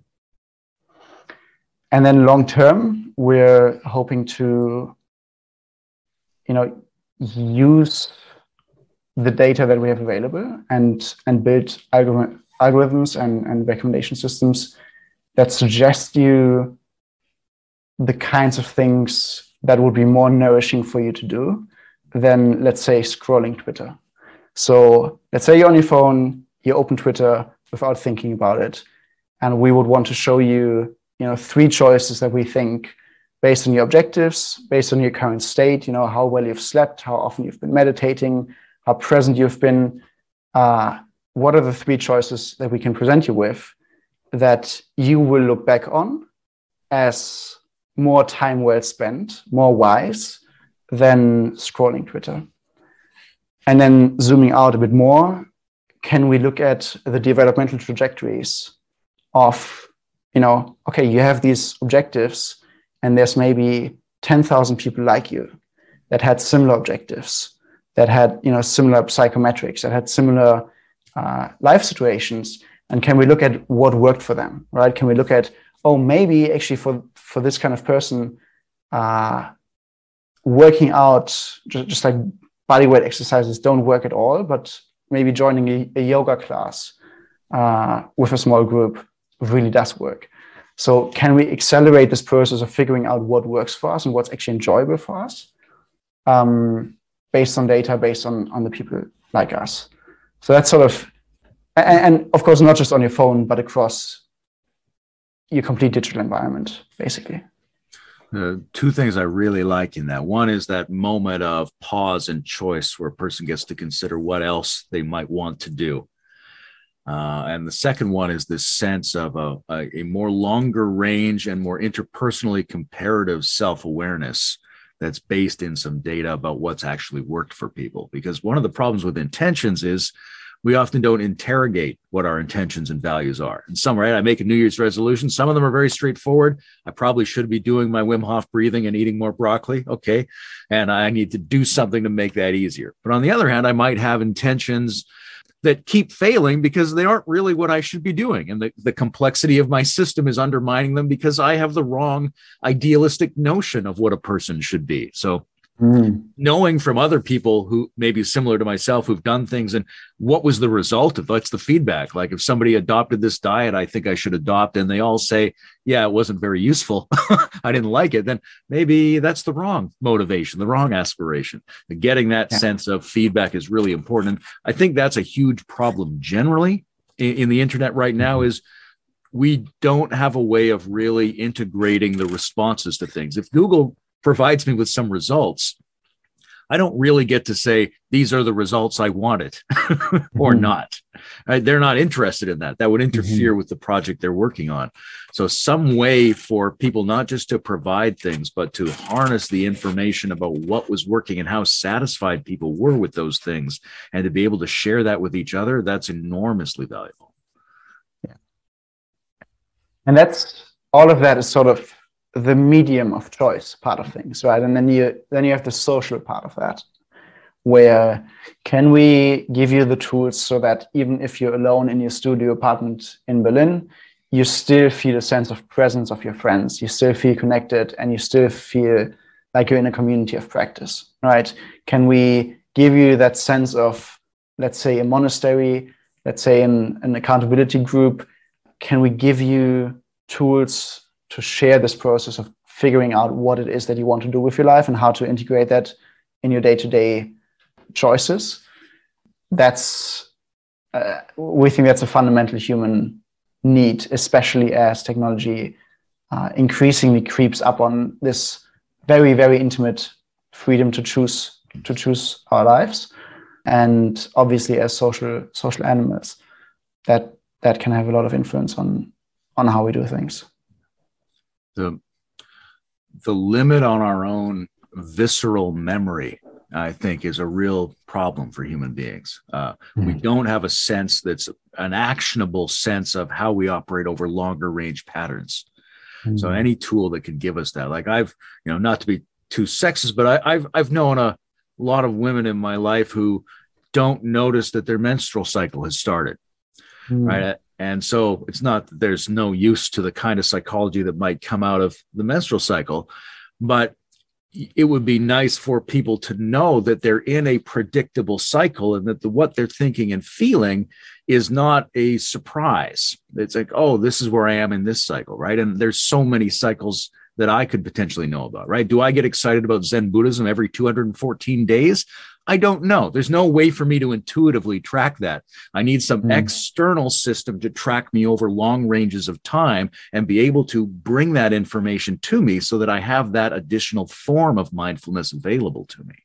[SPEAKER 2] and then long term we're hoping to you know use the data that we have available and and build algorithm, algorithms and, and recommendation systems that suggest you the kinds of things that would be more nourishing for you to do than let's say scrolling twitter so let's say you're on your phone you open twitter without thinking about it and we would want to show you you know three choices that we think based on your objectives based on your current state you know how well you've slept how often you've been meditating how present you've been uh, what are the three choices that we can present you with that you will look back on as more time well spent, more wise than scrolling Twitter. And then zooming out a bit more, can we look at the developmental trajectories of, you know, okay, you have these objectives, and there's maybe 10,000 people like you that had similar objectives, that had, you know, similar psychometrics, that had similar uh, life situations. And can we look at what worked for them right? Can we look at oh maybe actually for for this kind of person uh, working out just, just like body weight exercises don't work at all but maybe joining a, a yoga class uh, with a small group really does work so can we accelerate this process of figuring out what works for us and what's actually enjoyable for us um, based on data based on on the people like us so that's sort of, and, and of course, not just on your phone, but across your complete digital environment, basically.
[SPEAKER 1] Uh, two things I really like in that. One is that moment of pause and choice where a person gets to consider what else they might want to do. Uh, and the second one is this sense of a, a, a more longer range and more interpersonally comparative self awareness that's based in some data about what's actually worked for people. Because one of the problems with intentions is we often don't interrogate what our intentions and values are. And some, right? I make a New Year's resolution. Some of them are very straightforward. I probably should be doing my Wim Hof breathing and eating more broccoli. Okay. And I need to do something to make that easier. But on the other hand, I might have intentions that keep failing because they aren't really what I should be doing. And the, the complexity of my system is undermining them because I have the wrong idealistic notion of what a person should be. So Mm. Knowing from other people who maybe similar to myself who've done things and what was the result of that's the feedback. Like if somebody adopted this diet, I think I should adopt, and they all say, Yeah, it wasn't very useful. [LAUGHS] I didn't like it, then maybe that's the wrong motivation, the wrong aspiration. Getting that yeah. sense of feedback is really important. and I think that's a huge problem generally in, in the internet right now is we don't have a way of really integrating the responses to things. If Google provides me with some results, I don't really get to say these are the results I wanted [LAUGHS] or mm-hmm. not. Right? They're not interested in that. That would interfere mm-hmm. with the project they're working on. So, some way for people not just to provide things, but to harness the information about what was working and how satisfied people were with those things, and to be able to share that with each other, that's enormously valuable.
[SPEAKER 2] Yeah. And that's all of that is sort of the medium of choice part of things, right? And then you then you have the social part of that, where can we give you the tools so that even if you're alone in your studio apartment in Berlin, you still feel a sense of presence of your friends, you still feel connected, and you still feel like you're in a community of practice, right? Can we give you that sense of, let's say, a monastery, let's say, an, an accountability group? Can we give you tools to share this process of figuring out what it is that you want to do with your life and how to integrate that in your day-to-day choices. That's uh, we think that's a fundamental human need especially as technology uh, increasingly creeps up on this very very intimate freedom to choose to choose our lives. And obviously as social social animals that that can have a lot of influence on on how we do things
[SPEAKER 1] the the limit on our own visceral memory i think is a real problem for human beings uh, mm-hmm. we don't have a sense that's an actionable sense of how we operate over longer range patterns Mm-hmm. So any tool that can give us that, like I've, you know, not to be too sexist, but I, I've I've known a lot of women in my life who don't notice that their menstrual cycle has started, mm. right? And so it's not that there's no use to the kind of psychology that might come out of the menstrual cycle, but it would be nice for people to know that they're in a predictable cycle and that the, what they're thinking and feeling is not a surprise. It's like, oh, this is where I am in this cycle, right? And there's so many cycles that I could potentially know about, right? Do I get excited about Zen Buddhism every 214 days? I don't know. There's no way for me to intuitively track that. I need some mm. external system to track me over long ranges of time and be able to bring that information to me so that I have that additional form of mindfulness available to me.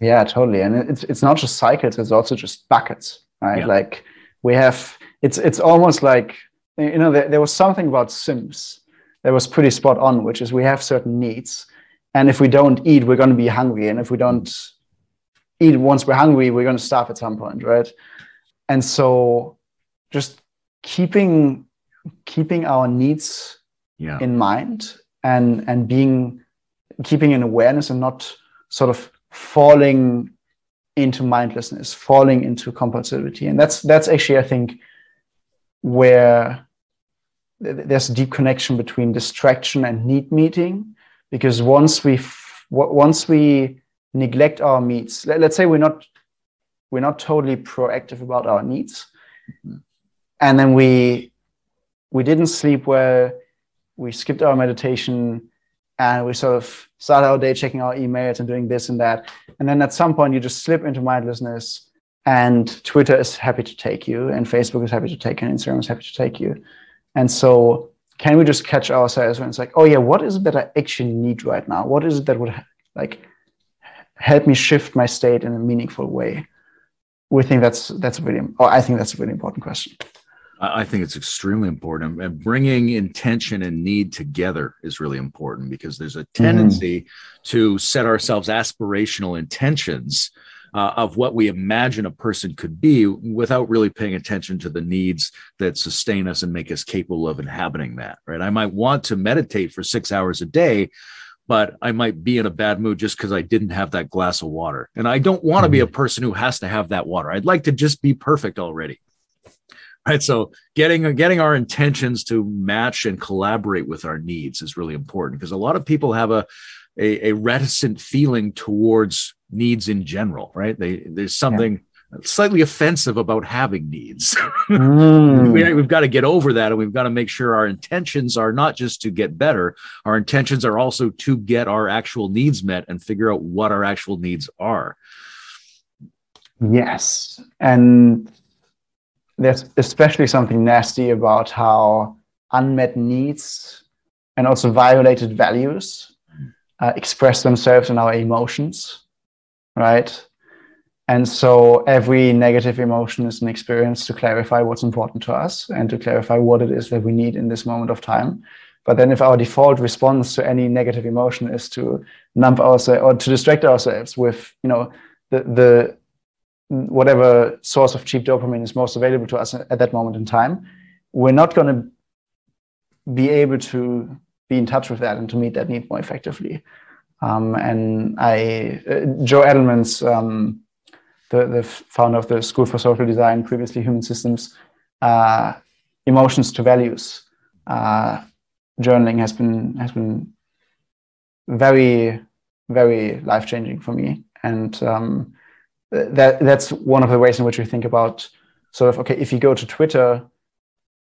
[SPEAKER 2] Yeah, totally. And it's it's not just cycles, it's also just buckets, right? Yeah. Like we have it's it's almost like you know there, there was something about Sims that was pretty spot on, which is we have certain needs. And if we don't eat, we're going to be hungry. And if we don't eat once we're hungry, we're going to stop at some point, right? And so just keeping keeping our needs yeah. in mind and and being keeping an awareness and not sort of falling into mindlessness, falling into compulsivity. And that's that's actually, I think, where there's a deep connection between distraction and need meeting. Because once we once we neglect our needs. Let, us say we're not we're not totally proactive about our needs, mm-hmm. and then we we didn't sleep well. We skipped our meditation, and we sort of start our day checking our emails and doing this and that. And then at some point, you just slip into mindlessness. And Twitter is happy to take you, and Facebook is happy to take you, and Instagram is happy to take you. And so, can we just catch ourselves when it's like, oh yeah, what is it that I actually need right now? What is it that would like help me shift my state in a meaningful way? We think that's that's really, or I think that's a really important question.
[SPEAKER 1] I think it's extremely important, and bringing intention and need together is really important because there's a tendency mm. to set ourselves aspirational intentions uh, of what we imagine a person could be without really paying attention to the needs that sustain us and make us capable of inhabiting that right i might want to meditate for six hours a day but I might be in a bad mood just because I didn't have that glass of water. And I don't want to be a mm-hmm. person who has to have that water. I'd like to just be perfect already. Right. So getting getting our intentions to match and collaborate with our needs is really important because a lot of people have a, a, a reticent feeling towards needs in general, right? They there's something yeah slightly offensive about having needs. [LAUGHS] Mm. we, have got to get over that and we've got to make sure our intentions are not just to get better, our intentions are also to get our actual needs met and figure out what our actual needs are.
[SPEAKER 2] Yes. And there's especially something nasty about how unmet needs and also violated values uh, express themselves in our emotions, right? And so every negative emotion is an experience to clarify what's important to us and to clarify what it is that we need in this moment of time. But then if our default response to any negative emotion is to numb ourselves or to distract ourselves with, you know, the, the whatever source of cheap dopamine is most available to us at that moment in time, we're not going to be able to be in touch with that and to meet that need more effectively. Um, and I, uh, Joe Edelman's um, the, the founder of the School for Social Design, previously Human Systems, uh, emotions to values. Uh, journaling has been has been very very life changing for me, and um, that that's one of the ways in which we think about sort of okay if you go to Twitter,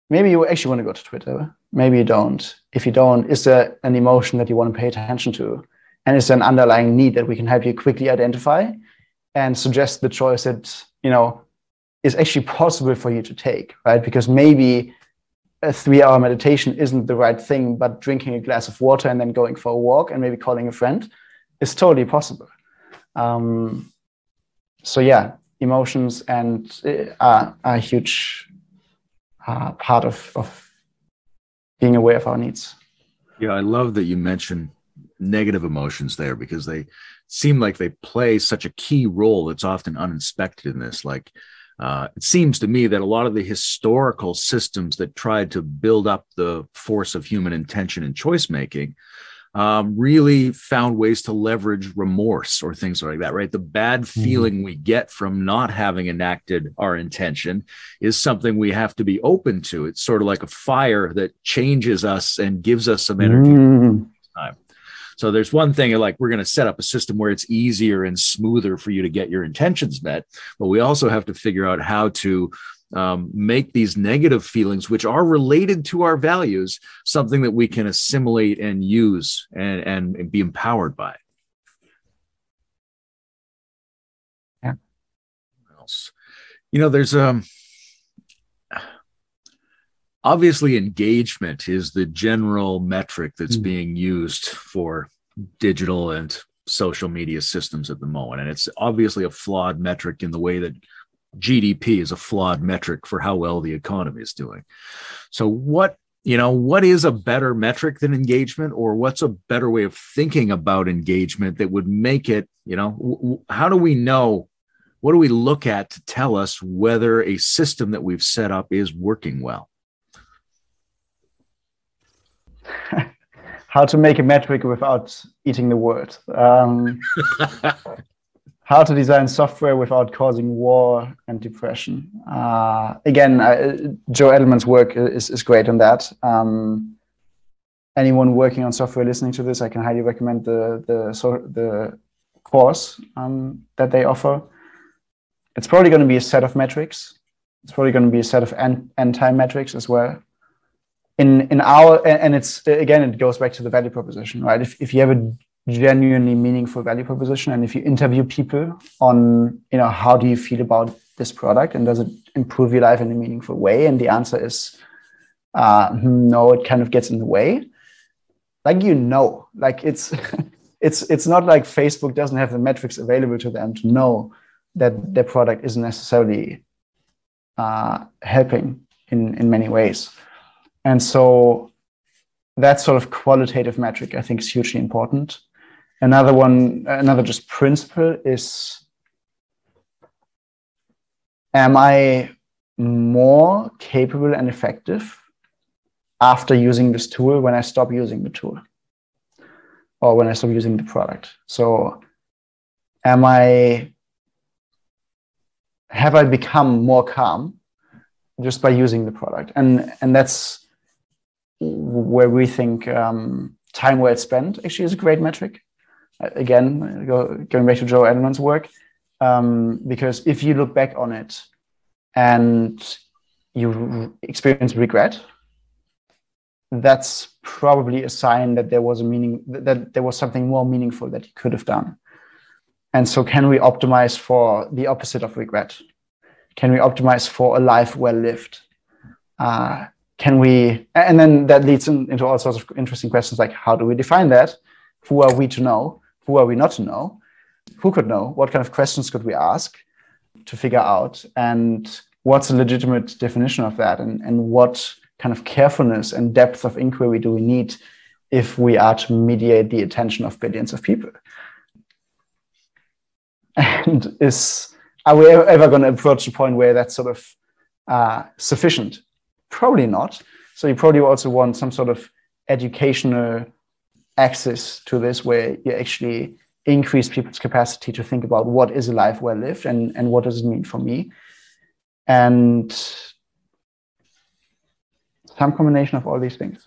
[SPEAKER 2] maybe you actually want to go to Twitter, maybe you don't. If you don't, is there an emotion that you want to pay attention to? And is there an underlying need that we can help you quickly identify? And suggest the choice that you know is actually possible for you to take right? Because maybe a three hour meditation isn't the right thing but drinking a glass of water and then going for a walk and maybe calling a friend is totally possible. Um, so yeah emotions and uh, are, are a huge uh, part of, of being aware of our needs.
[SPEAKER 1] Yeah i love that you mentioned negative emotions there because they seem like they play such a key role that's often uninspected in this like uh, it seems to me that a lot of the historical systems that tried to build up the force of human intention and choice making um, really found ways to leverage remorse or things like that, right? The bad mm-hmm. feeling mm-hmm. we get from not having enacted our intention is something we have to be open to. It's sort of like a fire that changes us and gives us some energy. Mm-hmm. Time. So there's one thing like we're going to set up a system where it's easier and smoother for you to get your intentions met, but we also have to figure out how to um, make these negative feelings, which are related to our values, something that we can assimilate and use and, and, be empowered by.
[SPEAKER 2] Yeah.
[SPEAKER 1] What else? You know, there's um obviously engagement is the general metric that's mm. being used for digital and social media systems at the moment and it's obviously a flawed metric in the way that GDP is a flawed metric for how well the economy is doing. So what you know what is a better metric than engagement or what's a better way of thinking about engagement that would make it you know w- how do we know what do we look at to tell us whether a system that we've set up is working well [LAUGHS]
[SPEAKER 2] how to make a metric without eating the word um, [LAUGHS] how to design software without causing war and depression. Uh, again, uh, Joe Edelman's work is, is great on that. Um, anyone working on software listening to this, I can highly recommend the the so, the course um, that they offer. It's probably going to be a set of metrics. It's probably going to be a set of time metrics as well. In in our and it's again it goes back to the value proposition, right? If if you have a genuinely meaningful value proposition and if you interview people on you know how do you feel about this product and does it improve your life in a meaningful way? And the answer is uh, no it kind of gets in the way. Like you know like it's [LAUGHS] it's it's not like facebook doesn't have the metrics available to them to know that their product isn't necessarily uh, helping in in many ways and so that sort of qualitative metric i think is hugely important Another one, another just principle is Am I more capable and effective after using this tool when I stop using the tool or when I stop using the product? So, am I, have I become more calm just by using the product? And, and that's where we think um, time well spent actually is a great metric again, go, going back to Joe Edelman's work, um, because if you look back on it and you experience regret, that's probably a sign that there was a meaning that there was something more meaningful that you could have done. And so, can we optimize for the opposite of regret? Can we optimize for a life well lived? Uh, can we? And then that leads in, into all sorts of interesting questions like how do we define that? Who are we to know? who are we not to know? Who could know? What kind of questions could we ask to figure out? And what's a legitimate definition of that? And, and what kind of carefulness and depth of inquiry do we need if we are to mediate the attention of billions of people? And is are we ever going to approach the point where that's sort of uh, sufficient? Probably not. So you probably also want some sort of educational access to this where you actually increase people's capacity to think about what is a life well lived and, and what does it mean for me and some combination of all these things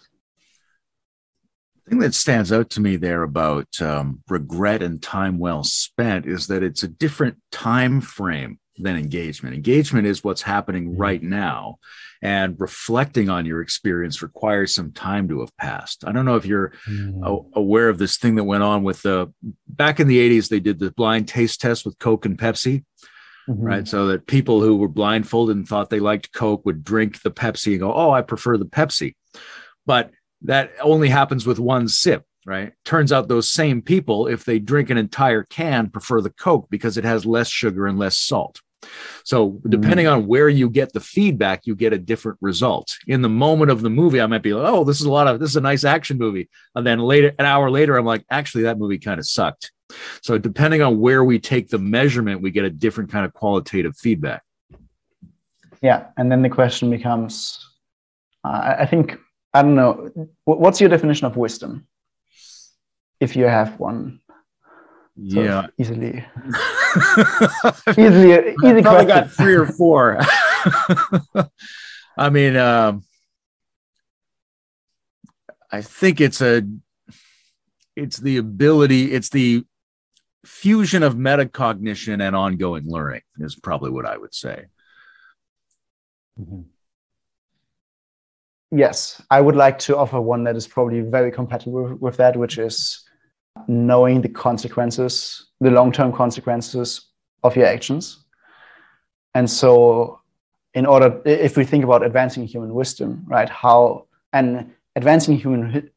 [SPEAKER 1] the thing that stands out to me there about um, regret and time well spent is that it's a different time frame than engagement. Engagement is what's happening mm-hmm. right now, and reflecting on your experience requires some time to have passed. I don't know if you're mm. aware of this thing that went on with the back in the 80s, they did the blind taste test with Coke and Pepsi. Mm-hmm. Right. So that people who were blindfolded and thought they liked Coke would drink the Pepsi and go, Oh, I prefer the Pepsi. But that only happens with one sip right? Turns out those same people, if they drink an entire can, prefer the Coke because it has less sugar and less salt. So depending mm-hmm. on where you get the feedback, you get a different result. In the moment of the movie, I might be like, "Oh, this is a lot of this is a nice action movie," and then later, an hour later, I'm like, "Actually, that movie kind of sucked." So depending on where we take the measurement, we get a different kind of qualitative feedback.
[SPEAKER 2] yeah, and then the question becomes, uh, I think I don't know, what's your definition of wisdom, if you have one?
[SPEAKER 1] Yeah,
[SPEAKER 2] easily, [LAUGHS] easily, easy.
[SPEAKER 1] Probably got three or four. [LAUGHS] I mean, um, I think it's a, it's the ability, it's the fusion of metacognition and ongoing learning is probably what I would say.
[SPEAKER 2] Mm-hmm. Yes, I would like to offer one that is probably very compatible with that, which is knowing the consequences, the long term consequences of your actions. And so, in order, if we think about advancing human wisdom, right, how, and advancing human,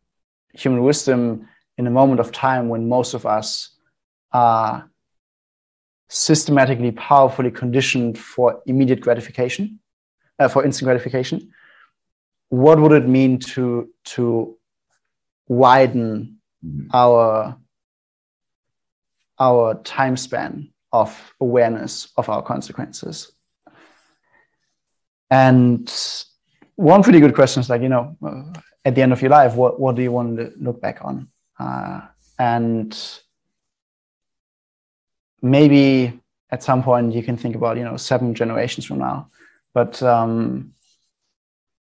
[SPEAKER 2] human wisdom in a moment of time when most of us are systematically, powerfully conditioned for immediate gratification, uh, for instant gratification, what would it mean to to widen mm-hmm. our our time span of awareness of our consequences. And one pretty good question is like you know uh, at the end of your life what, what do you want to look back on? Uh, and maybe at some point you can think about you know seven generations from now. But um,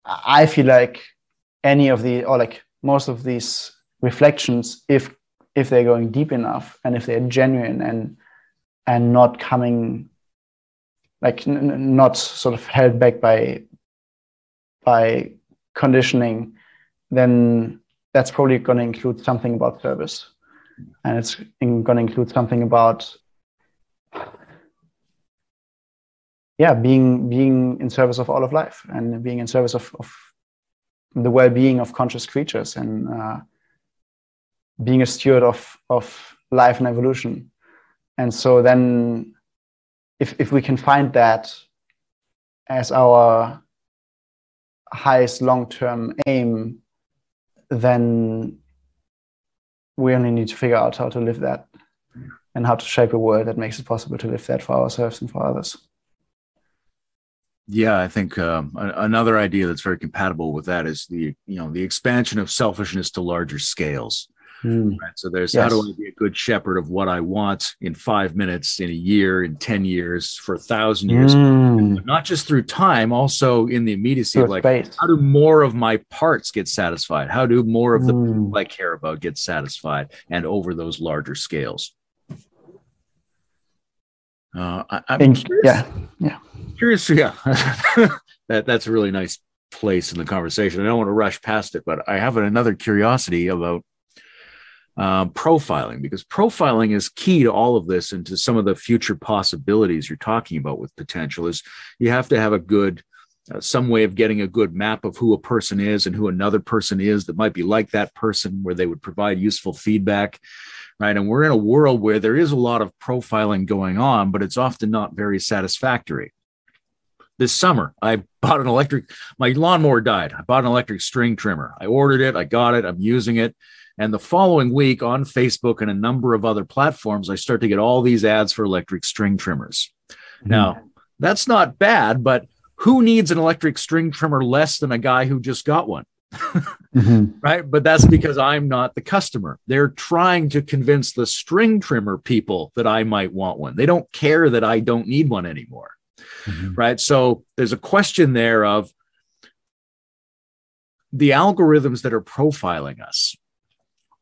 [SPEAKER 2] I feel like any of the or like most of these reflections, if if they're going deep enough and if they're genuine and and not coming like n- not sort of held back by by conditioning, then that's probably going to include something about service, and it's going to include something about yeah, being being in service of all of life and being in service of, of the well-being of conscious creatures. And uh, being a steward of of life and evolution. And so then, if if we can find that as our highest long-term aim, then we only need to figure out how to live that and how to shape a world that makes it possible to live that for ourselves and for others.
[SPEAKER 1] Yeah, I think um, another idea that's very compatible with that is the you know the expansion of selfishness to larger scales. Mm. Right? So there's yes. how do I be a good shepherd of what I want in five minutes, in a year, in ten years, for a thousand years, mm. not just through time, also in the immediacy of like space. how do more of my parts get satisfied? How do more of the mm. people I care about get satisfied, and over those larger scales? Uh, I, am
[SPEAKER 2] yeah, yeah
[SPEAKER 1] curious. Yeah, [LAUGHS] that that's a really nice place in the conversation. I don't want to rush past it, but I have another curiosity about um, profiling because profiling is key to all of this and to some of the future possibilities you're talking about with potential. Is you have to have a good uh, some way of getting a good map of who a person is and who another person is that might be like that person, where they would provide useful feedback right? And we're in a world where there is a lot of profiling going on, but it's often not very satisfactory this summer. I [LAUGHS] bought an electric, my lawnmower died. I bought an electric string trimmer. I ordered it, I got it, I'm using it. And the following week on Facebook and a number of other platforms, I start to get all these ads for electric string trimmers. Mm-hmm. Now, that's not bad, but who needs an electric string trimmer less than a guy who just got one? [LAUGHS] mm-hmm. Right. But that's because I'm not the customer. They're trying to convince the string trimmer people that I might want one. They don't care that I don't need one anymore mm-hmm. right? So there's a question there of the algorithms that are profiling us.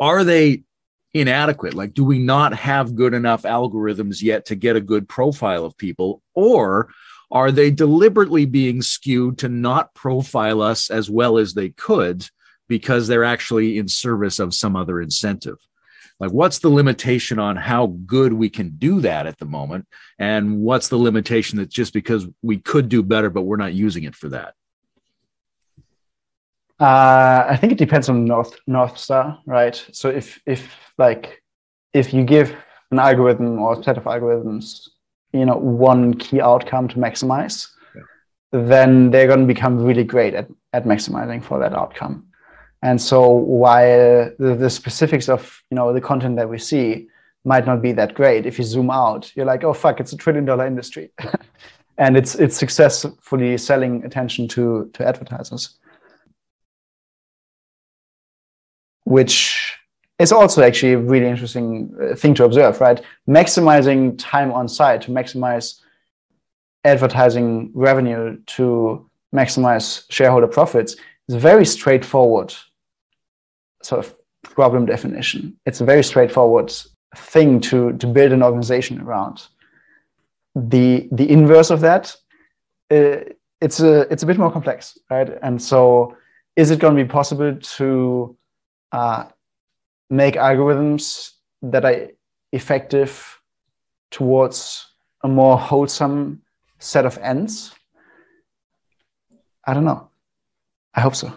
[SPEAKER 1] Are they inadequate? Like, do we not have good enough algorithms yet to get a good profile of people? Or are they deliberately being skewed to not profile us as well as they could because they're actually in service of some other incentive? like what's the limitation on how good we can do that at the moment and what's the limitation that just because we could do better but we're not using it for that
[SPEAKER 2] uh, i think it depends on north north star right so if if like if you give an algorithm or a set of algorithms you know one key outcome to maximize yeah. then they're going to become really great at, at maximizing for that outcome and so while the, the, specifics of you know the content that we see might not be that great, if you zoom out, you're like, oh fuck, it's a trillion dollar industry. [LAUGHS] and it's it's successfully selling attention to to advertisers, which is also actually a really interesting uh, thing to observe, right? Maximizing time on site to maximize advertising revenue to maximize shareholder profits is a very straightforward sort of problem definition. It's a very straightforward thing to, to build an organization around. The, the inverse of that, uh, it's, a, it's a bit more complex, right? And so, is it going to be possible to uh, make algorithms that are effective towards a more wholesome set of ends? I don't know. I hope so.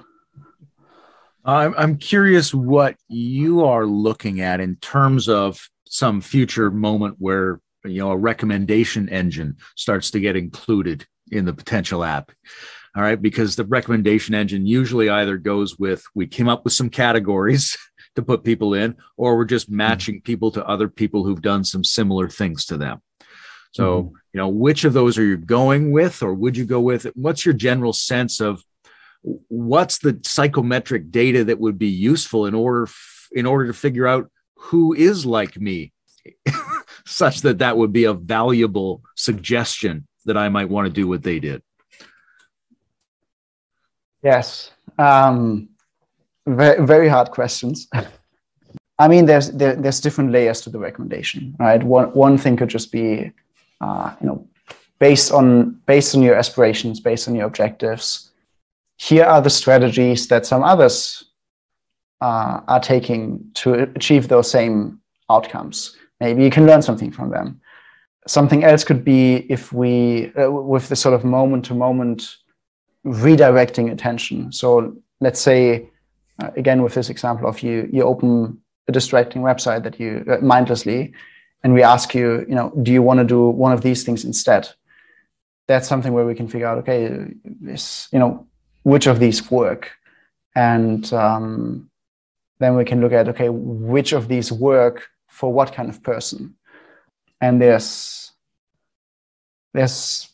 [SPEAKER 1] I'm, I'm curious what you are looking at in terms of some future moment where you know a recommendation engine starts to get included in the potential app all right because the recommendation engine usually either goes with we came up with some categories [LAUGHS] to put people in or we're just matching people to other people who've done some similar things to them. So mm-hmm. you know which of those are you going with or would you go with? What's your general sense of what's the psychometric data that would be useful in order in order to figure out who is like me [LAUGHS] such that that would be a valuable suggestion that i might want to do what they did
[SPEAKER 2] yes um, very, very hard questions i mean there's there, there's different layers to the recommendation right one, one thing could just be uh, you know based on based on your aspirations based on your objectives here are the strategies that some others uh, are taking to achieve those same outcomes. Maybe you can learn something from them. Something else could be if we, uh, with the sort of moment to moment redirecting attention. So let's say, uh, again, with this example of you, you open a distracting website that you uh, mindlessly, and we ask you, you know, do you want to do one of these things instead? That's something where we can figure out, okay, this, you know, which of these work and um, then we can look at okay which of these work for what kind of person and there's there's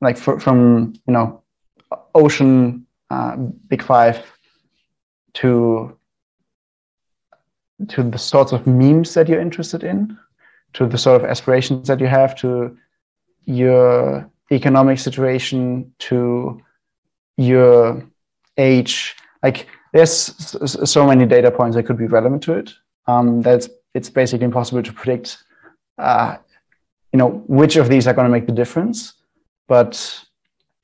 [SPEAKER 2] like for, from you know ocean uh, big five to to the sorts of memes that you're interested in to the sort of aspirations that you have to your economic situation to your age. Like there's so many data points that could be relevant to it. Um, that it's basically impossible to predict uh, you know which of these are going to make the difference. But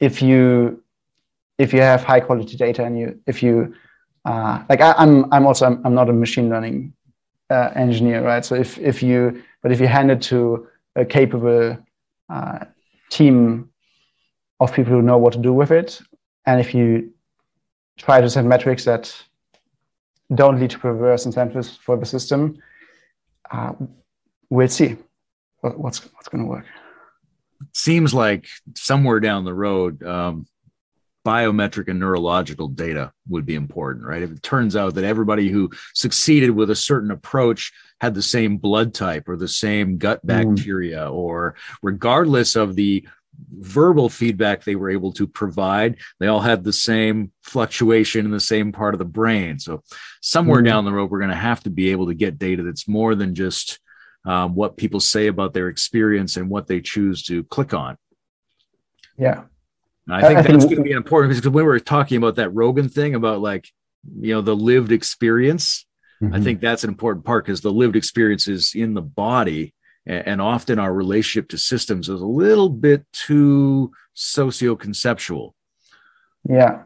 [SPEAKER 2] if you if you have high quality data and you if you uh, like I, am I'm, I'm also I'm, I'm, not a machine learning uh, engineer right so if if you but if you hand it to a capable uh, team of people who know what to do with it and if you try to set metrics that don't lead to perverse incentives for the system, uh, we'll see what's what's going to work.
[SPEAKER 1] Seems like somewhere down the road, um, biometric and neurological data would be important, right? If it turns out that everybody who succeeded with a certain approach had the same blood type or the same gut mm. bacteria, mm. or regardless of the verbal feedback they were able to provide they all had the same fluctuation in the same part of the brain so somewhere mm-hmm. down the road we're going to have to be able to get data that's more than just um, what people say about their experience and what they choose to click on
[SPEAKER 2] yeah
[SPEAKER 1] and i think I, that's going to be important because when we were talking about that rogan thing about like you know the lived experience mm-hmm. i think that's an important part because the lived experience is in the body and often our relationship to systems is a little bit too socio-conceptual
[SPEAKER 2] yeah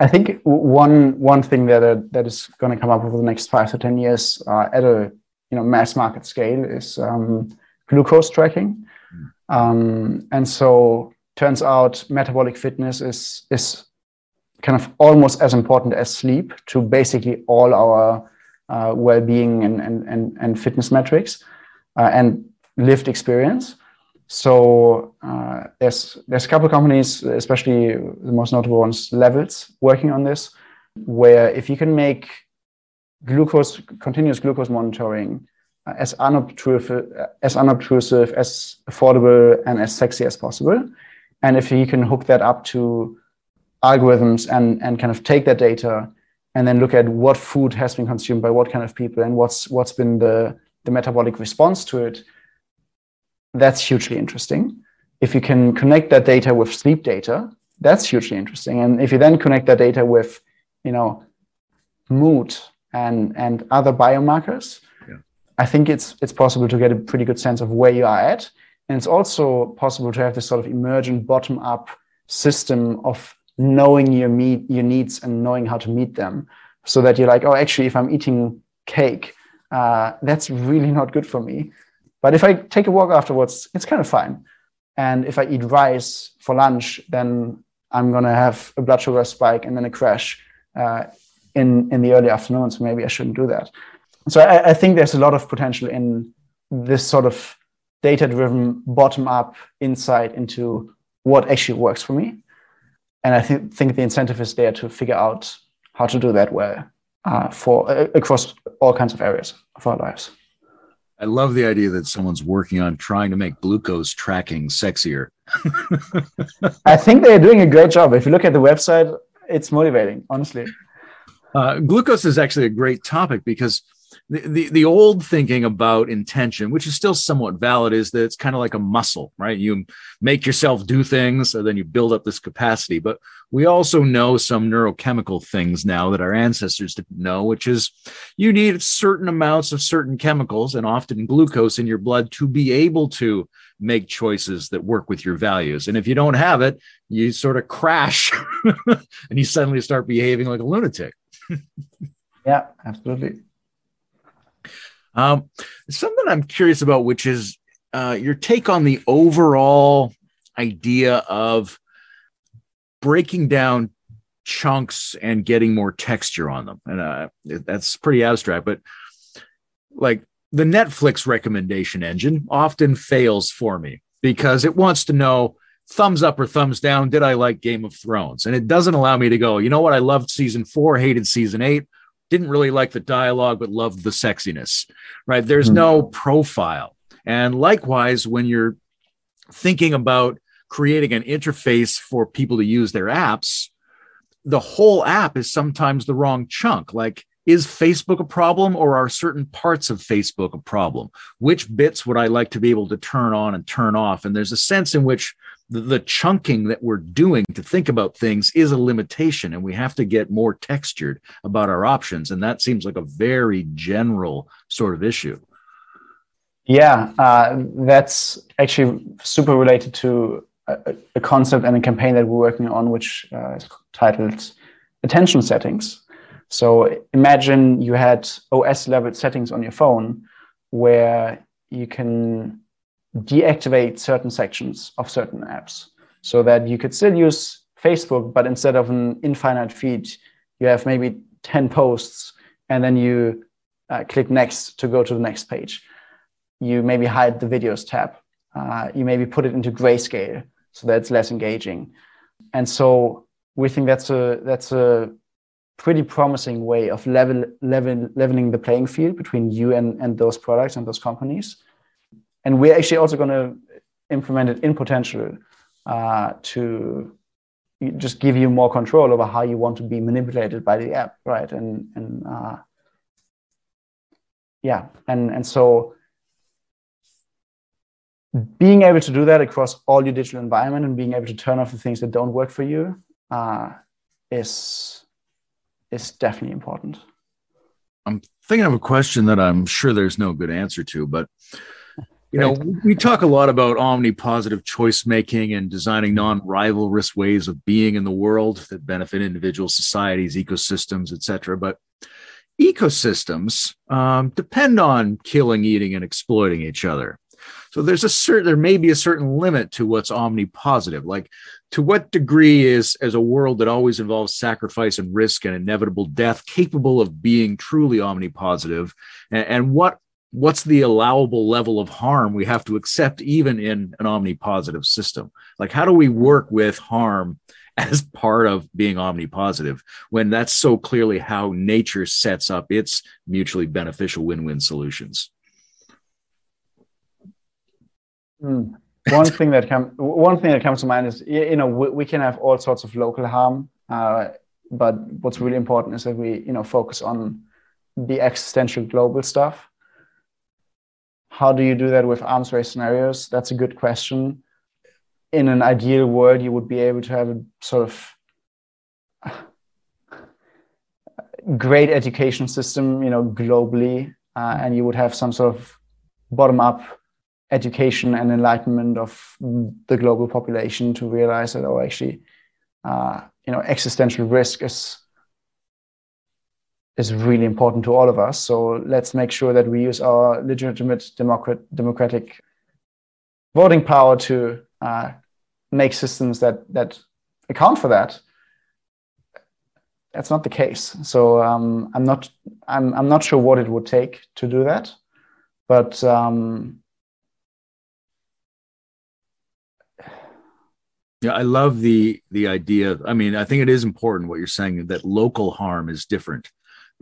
[SPEAKER 2] i think one one thing that uh, that is going to come up over the next five to ten years uh, at a you know mass market scale is um, glucose tracking mm. um, and so turns out metabolic fitness is is kind of almost as important as sleep to basically all our uh, well-being and, and, and, and fitness metrics uh, and lived experience. So uh, there's there's a couple of companies, especially the most notable ones, Levels, working on this, where if you can make glucose continuous glucose monitoring uh, as unobtrusive, as unobtrusive, as affordable, and as sexy as possible, and if you can hook that up to algorithms and and kind of take that data and then look at what food has been consumed by what kind of people and what's what's been the the metabolic response to it that's hugely interesting. If you can connect that data with sleep data that's hugely interesting. And if you then connect that data with you know mood and and other biomarkers yeah. i think it's it's possible to get a pretty good sense of where you are at and it's also possible to have this sort of emergent bottom up system of knowing your meet your needs and knowing how to meet them. So that you're like oh actually if i'm eating cake uh, that's really not good for me. But if i take a walk afterwards it's kind of fine. And if i eat rice for lunch then i'm going to have a blood sugar spike and then a crash uh, in in the early afternoon so maybe i shouldn't do that. So I, I think there's a lot of potential in this sort of data driven bottom up insight into what actually works for me and I th- think the incentive is there to figure out how to do that well uh, for uh, across all kinds of areas of our lives.
[SPEAKER 1] I love the idea that someone's working on trying to make glucose tracking sexier. [LAUGHS]
[SPEAKER 2] I think they're doing a great job. If you look at the website, it's motivating, honestly.
[SPEAKER 1] Uh, glucose is actually a great topic because the, the, old thinking about intention, which is still somewhat valid, is that it's kind of like a muscle, right? You make yourself do things, and then you build up this capacity. But we also know some neurochemical things now that our ancestors didn't know, which is you need certain amounts of certain chemicals and often glucose in your blood to be able to make choices that work with your values. And if you don't have it, you sort of crash [LAUGHS] and you suddenly start behaving like a lunatic. [LAUGHS]
[SPEAKER 2] yeah, absolutely.
[SPEAKER 1] Um, something I'm curious about, which is uh, your take on the overall idea of breaking down chunks and getting more texture on them. And uh, that's pretty abstract, but like the Netflix recommendation engine often fails for me because it wants to know thumbs up or thumbs down. Did I like Game of Thrones? And it doesn't allow me to go, you know what? I loved season four, hated season eight didn't really like the dialogue, but loved the sexiness, right? There's mm-hmm. no profile. And likewise, when you're thinking about creating an interface for people to use their apps, the whole app is sometimes the wrong chunk. Like, is Facebook a problem or are certain parts of Facebook a problem? Which bits would I like to be able to turn on and turn off? And there's a sense in which the, chunking that we're doing to think about things is a limitation and we have to get more textured about our options and that seems like a very general sort of issue.
[SPEAKER 2] Yeah uh, that's actually super related to a, a, concept and a campaign that we're working on which uh, is titled attention settings. So imagine you had os level settings on your phone where you can deactivate certain sections of certain apps so that you could still use Facebook, but instead of an infinite feed, you have maybe 10 posts and then you uh, click next to go to the next page. You maybe hide the videos tab. Uh, you maybe put it into grayscale so that it's less engaging. And so we think that's a that's a pretty promising way of level, level leveling the playing field between you and, and those products and those companies and we're actually also going to implement it in potential uh, to just give you more control over how you want to be manipulated by the app, right? And and uh, yeah, and and so being able to do that across all your digital environment and being able to turn off the things that don't work for you uh, is is definitely important.
[SPEAKER 1] I'm thinking of a question that I'm sure there's no good answer to, but you know, we talk a lot about omnipositive choice making and designing non-rivalrous ways of being in the world that benefit individual societies, ecosystems, etc. But ecosystems um, depend on killing, eating, and exploiting each other. So there's a certain there may be a certain limit to what's omnipositive. Like to what degree is as a world that always involves sacrifice and risk and inevitable death capable of being truly omnipositive, and, and what what's the allowable level of harm we have to accept even in an omnipositive system like how do we work with harm [LAUGHS] as part of being omnipositive when that's so clearly how nature sets up its mutually beneficial win-win solutions
[SPEAKER 2] mm. one thing that come one thing that comes to mind is you know we, we can have all sorts of local harm, uh, but what's really important is that we you know focus on the existential global stuff. How do you do that with arms race scenarios? That's a good question. In an ideal world, you would be able to have a sort of great education system, you know, globally, uh, and you would have some sort of bottom-up education and enlightenment of the global population to realize that, oh, actually, uh, you know, existential risk is is really important to all of us. So let's make sure that we use our legitimate democrat, democratic voting power to uh, make systems that that account for that. That's not the case. So um, I'm not I'm I'm not sure what it would take to do that, but um,
[SPEAKER 1] Yeah, I love the the idea. I mean, I think it is important what you're saying that local harm is different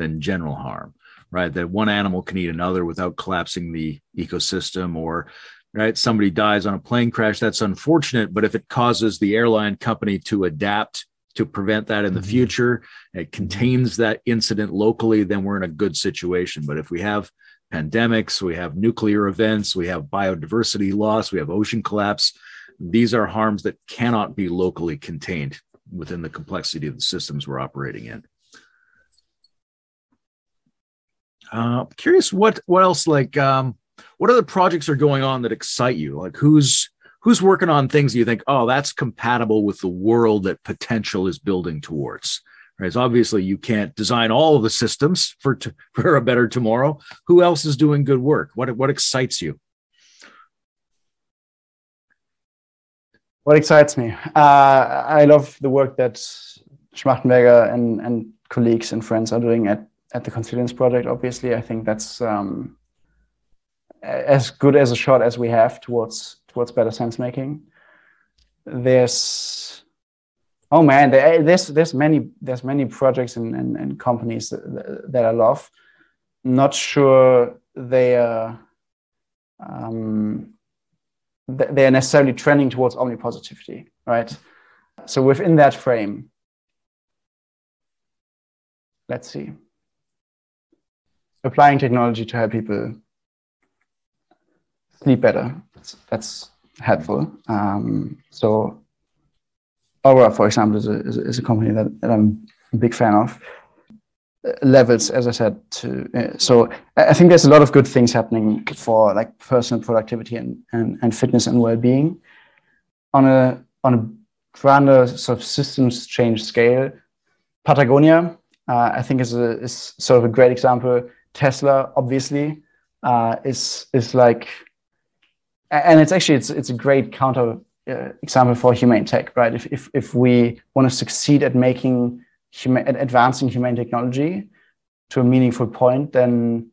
[SPEAKER 1] than general harm, right? That one animal can eat another without collapsing the ecosystem or right somebody dies on a plane crash that's unfortunate but if it causes the airline company to adapt to prevent that in the mm-hmm. future it contains that incident locally then we're in a good situation but if we have pandemics we have nuclear events we have biodiversity loss we have ocean collapse these are harms that cannot be locally contained within the complexity of the systems we're operating in. Uh, I'm curious what what else like um, what other projects are going on that excite you? Like who's who's working on things you think, oh, that's compatible with the world that potential is building towards. Right? So obviously you can't design all of the systems for t- [LAUGHS] for a better tomorrow. Who else is doing good work? What what excites you?
[SPEAKER 2] What excites me? Uh, I love the work that Schmachtenberger and, and colleagues and friends are doing at, at the Consilience Project. Obviously, I think that's um, as good as a shot as we have towards towards better sense making. There's oh man, there, there's there's many there's many projects and, and, and companies that, that I love. Not sure they are. Um, they're necessarily trending towards omnipositivity, right? So within that frame, let's see. Applying technology to help people sleep better. That's, that's helpful. Um, so Oura, for example, is a, is a company that, that I'm a big fan of levels as i said to uh, so i think there's a lot of good things happening for like personal productivity and and, and fitness and well-being on a on a grander sort of systems change scale patagonia uh, i think is a is sort of a great example tesla obviously uh, is is like and it's actually it's it's a great counter uh, example for humane tech right if if, if we want to succeed at making human, advancing human technology to a meaningful point, then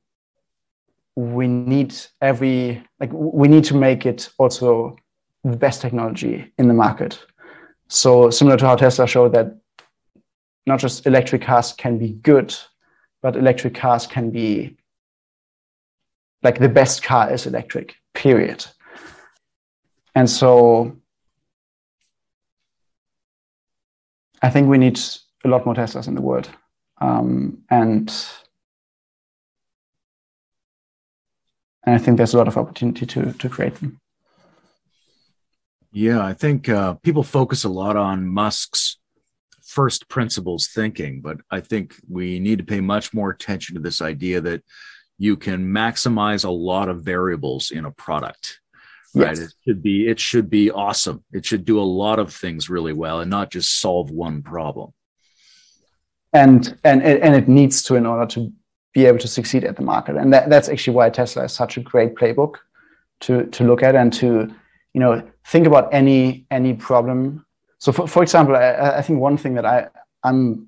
[SPEAKER 2] we need every like we need to make it also the best technology in the market. So similar to how Tesla showed that not just electric cars can be good, but electric cars can be like the best car is electric, period. And so I think we need a lot more Teslas in the world. Um, and and I think there's a lot of opportunity to to create them.
[SPEAKER 1] Yeah, I think uh, people focus a lot on Musk's first principles thinking, but I think we need to pay much more attention to this idea that you can maximize a lot of variables in a product. Right. It should be it should be awesome. It should do a lot of things really well and not just solve one problem
[SPEAKER 2] and and and it needs to in order to be able to succeed at the market and that, that's actually why tesla is such a great playbook to to look at and to you know think about any any problem so for, for example I, I think one thing that i i'm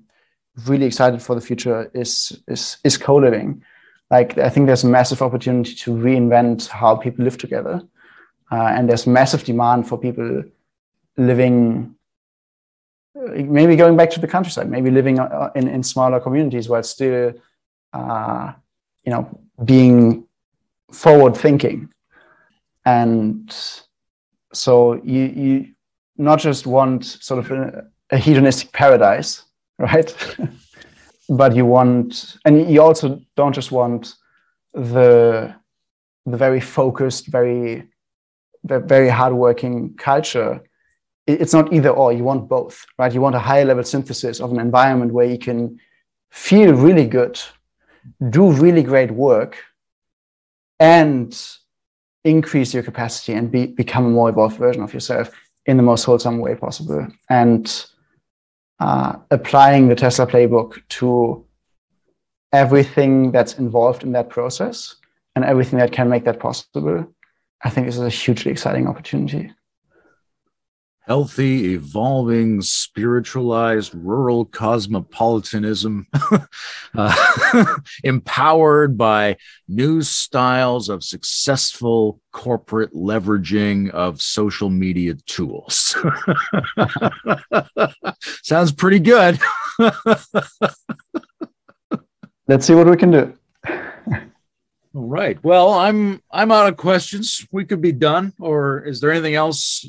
[SPEAKER 2] really excited for the future is is is co-living like i think there's a massive opportunity to reinvent how people live together uh, and there's massive demand for people living maybe going back to the countryside, maybe living uh, in, in smaller communities while still, uh, you know, being forward thinking. And so you you not just want sort of a, a hedonistic paradise, [LAUGHS] right? but you want, and you also don't just want the the very focused, very very hardworking culture. It's not either or. You want both, right? You want a higher level synthesis of an environment where you can feel really good, do really great work, and increase your capacity and be, become a more evolved version of yourself in the most wholesome way possible. And uh, applying the Tesla playbook to everything that's involved in that process and everything that can make that possible, I think this is a hugely exciting opportunity
[SPEAKER 1] healthy, evolving, spiritualized, rural cosmopolitanism, [LAUGHS] uh, [LAUGHS] empowered by new styles of successful corporate leveraging of social media tools. [LAUGHS] Sounds pretty good.
[SPEAKER 2] Let's see what we can do.
[SPEAKER 1] All right. Well, I'm I'm out of questions. We could be done. Or is there anything else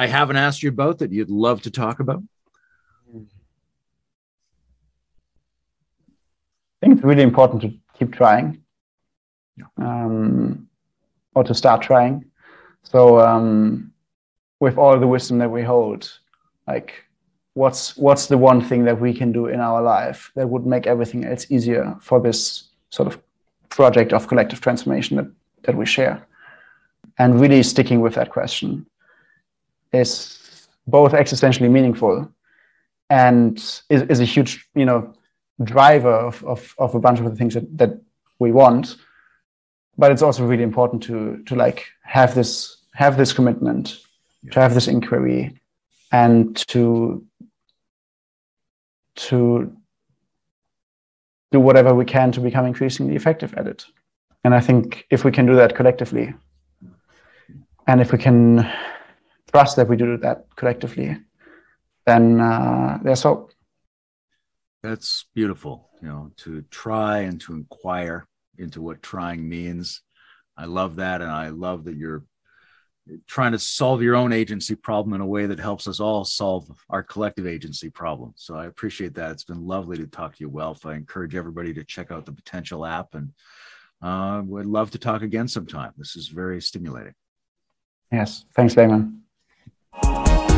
[SPEAKER 1] I haven't asked you about that you'd love to talk about?
[SPEAKER 2] I think it's really important to keep trying um, or to start trying. So, um, with all the wisdom that we hold, like what's what's the one thing that we can do in our life that would make everything else easier for this sort of project of collective transformation that, that we share and really sticking with that question is both existentially meaningful and is, is a huge, you know, driver of, of, of a bunch of the things that, that we want. But it's also really important to to like have this have this commitment, yeah. to have this inquiry, and to to do whatever we can to become increasingly effective at it. And I think if we can do that collectively, and if we can trust that we do that collectively, then uh, there's hope.
[SPEAKER 1] That's beautiful, you know, to try and to inquire into what trying means. I love that. And I love that you're trying to solve your own agency problem in a way that helps us all solve our collective agency problem. So I appreciate that. It's been lovely to talk to you, Welf. I encourage everybody to check out the potential app and uh, would love to talk again sometime. This is very stimulating.
[SPEAKER 2] Yes. Thanks, Layman. Thank you.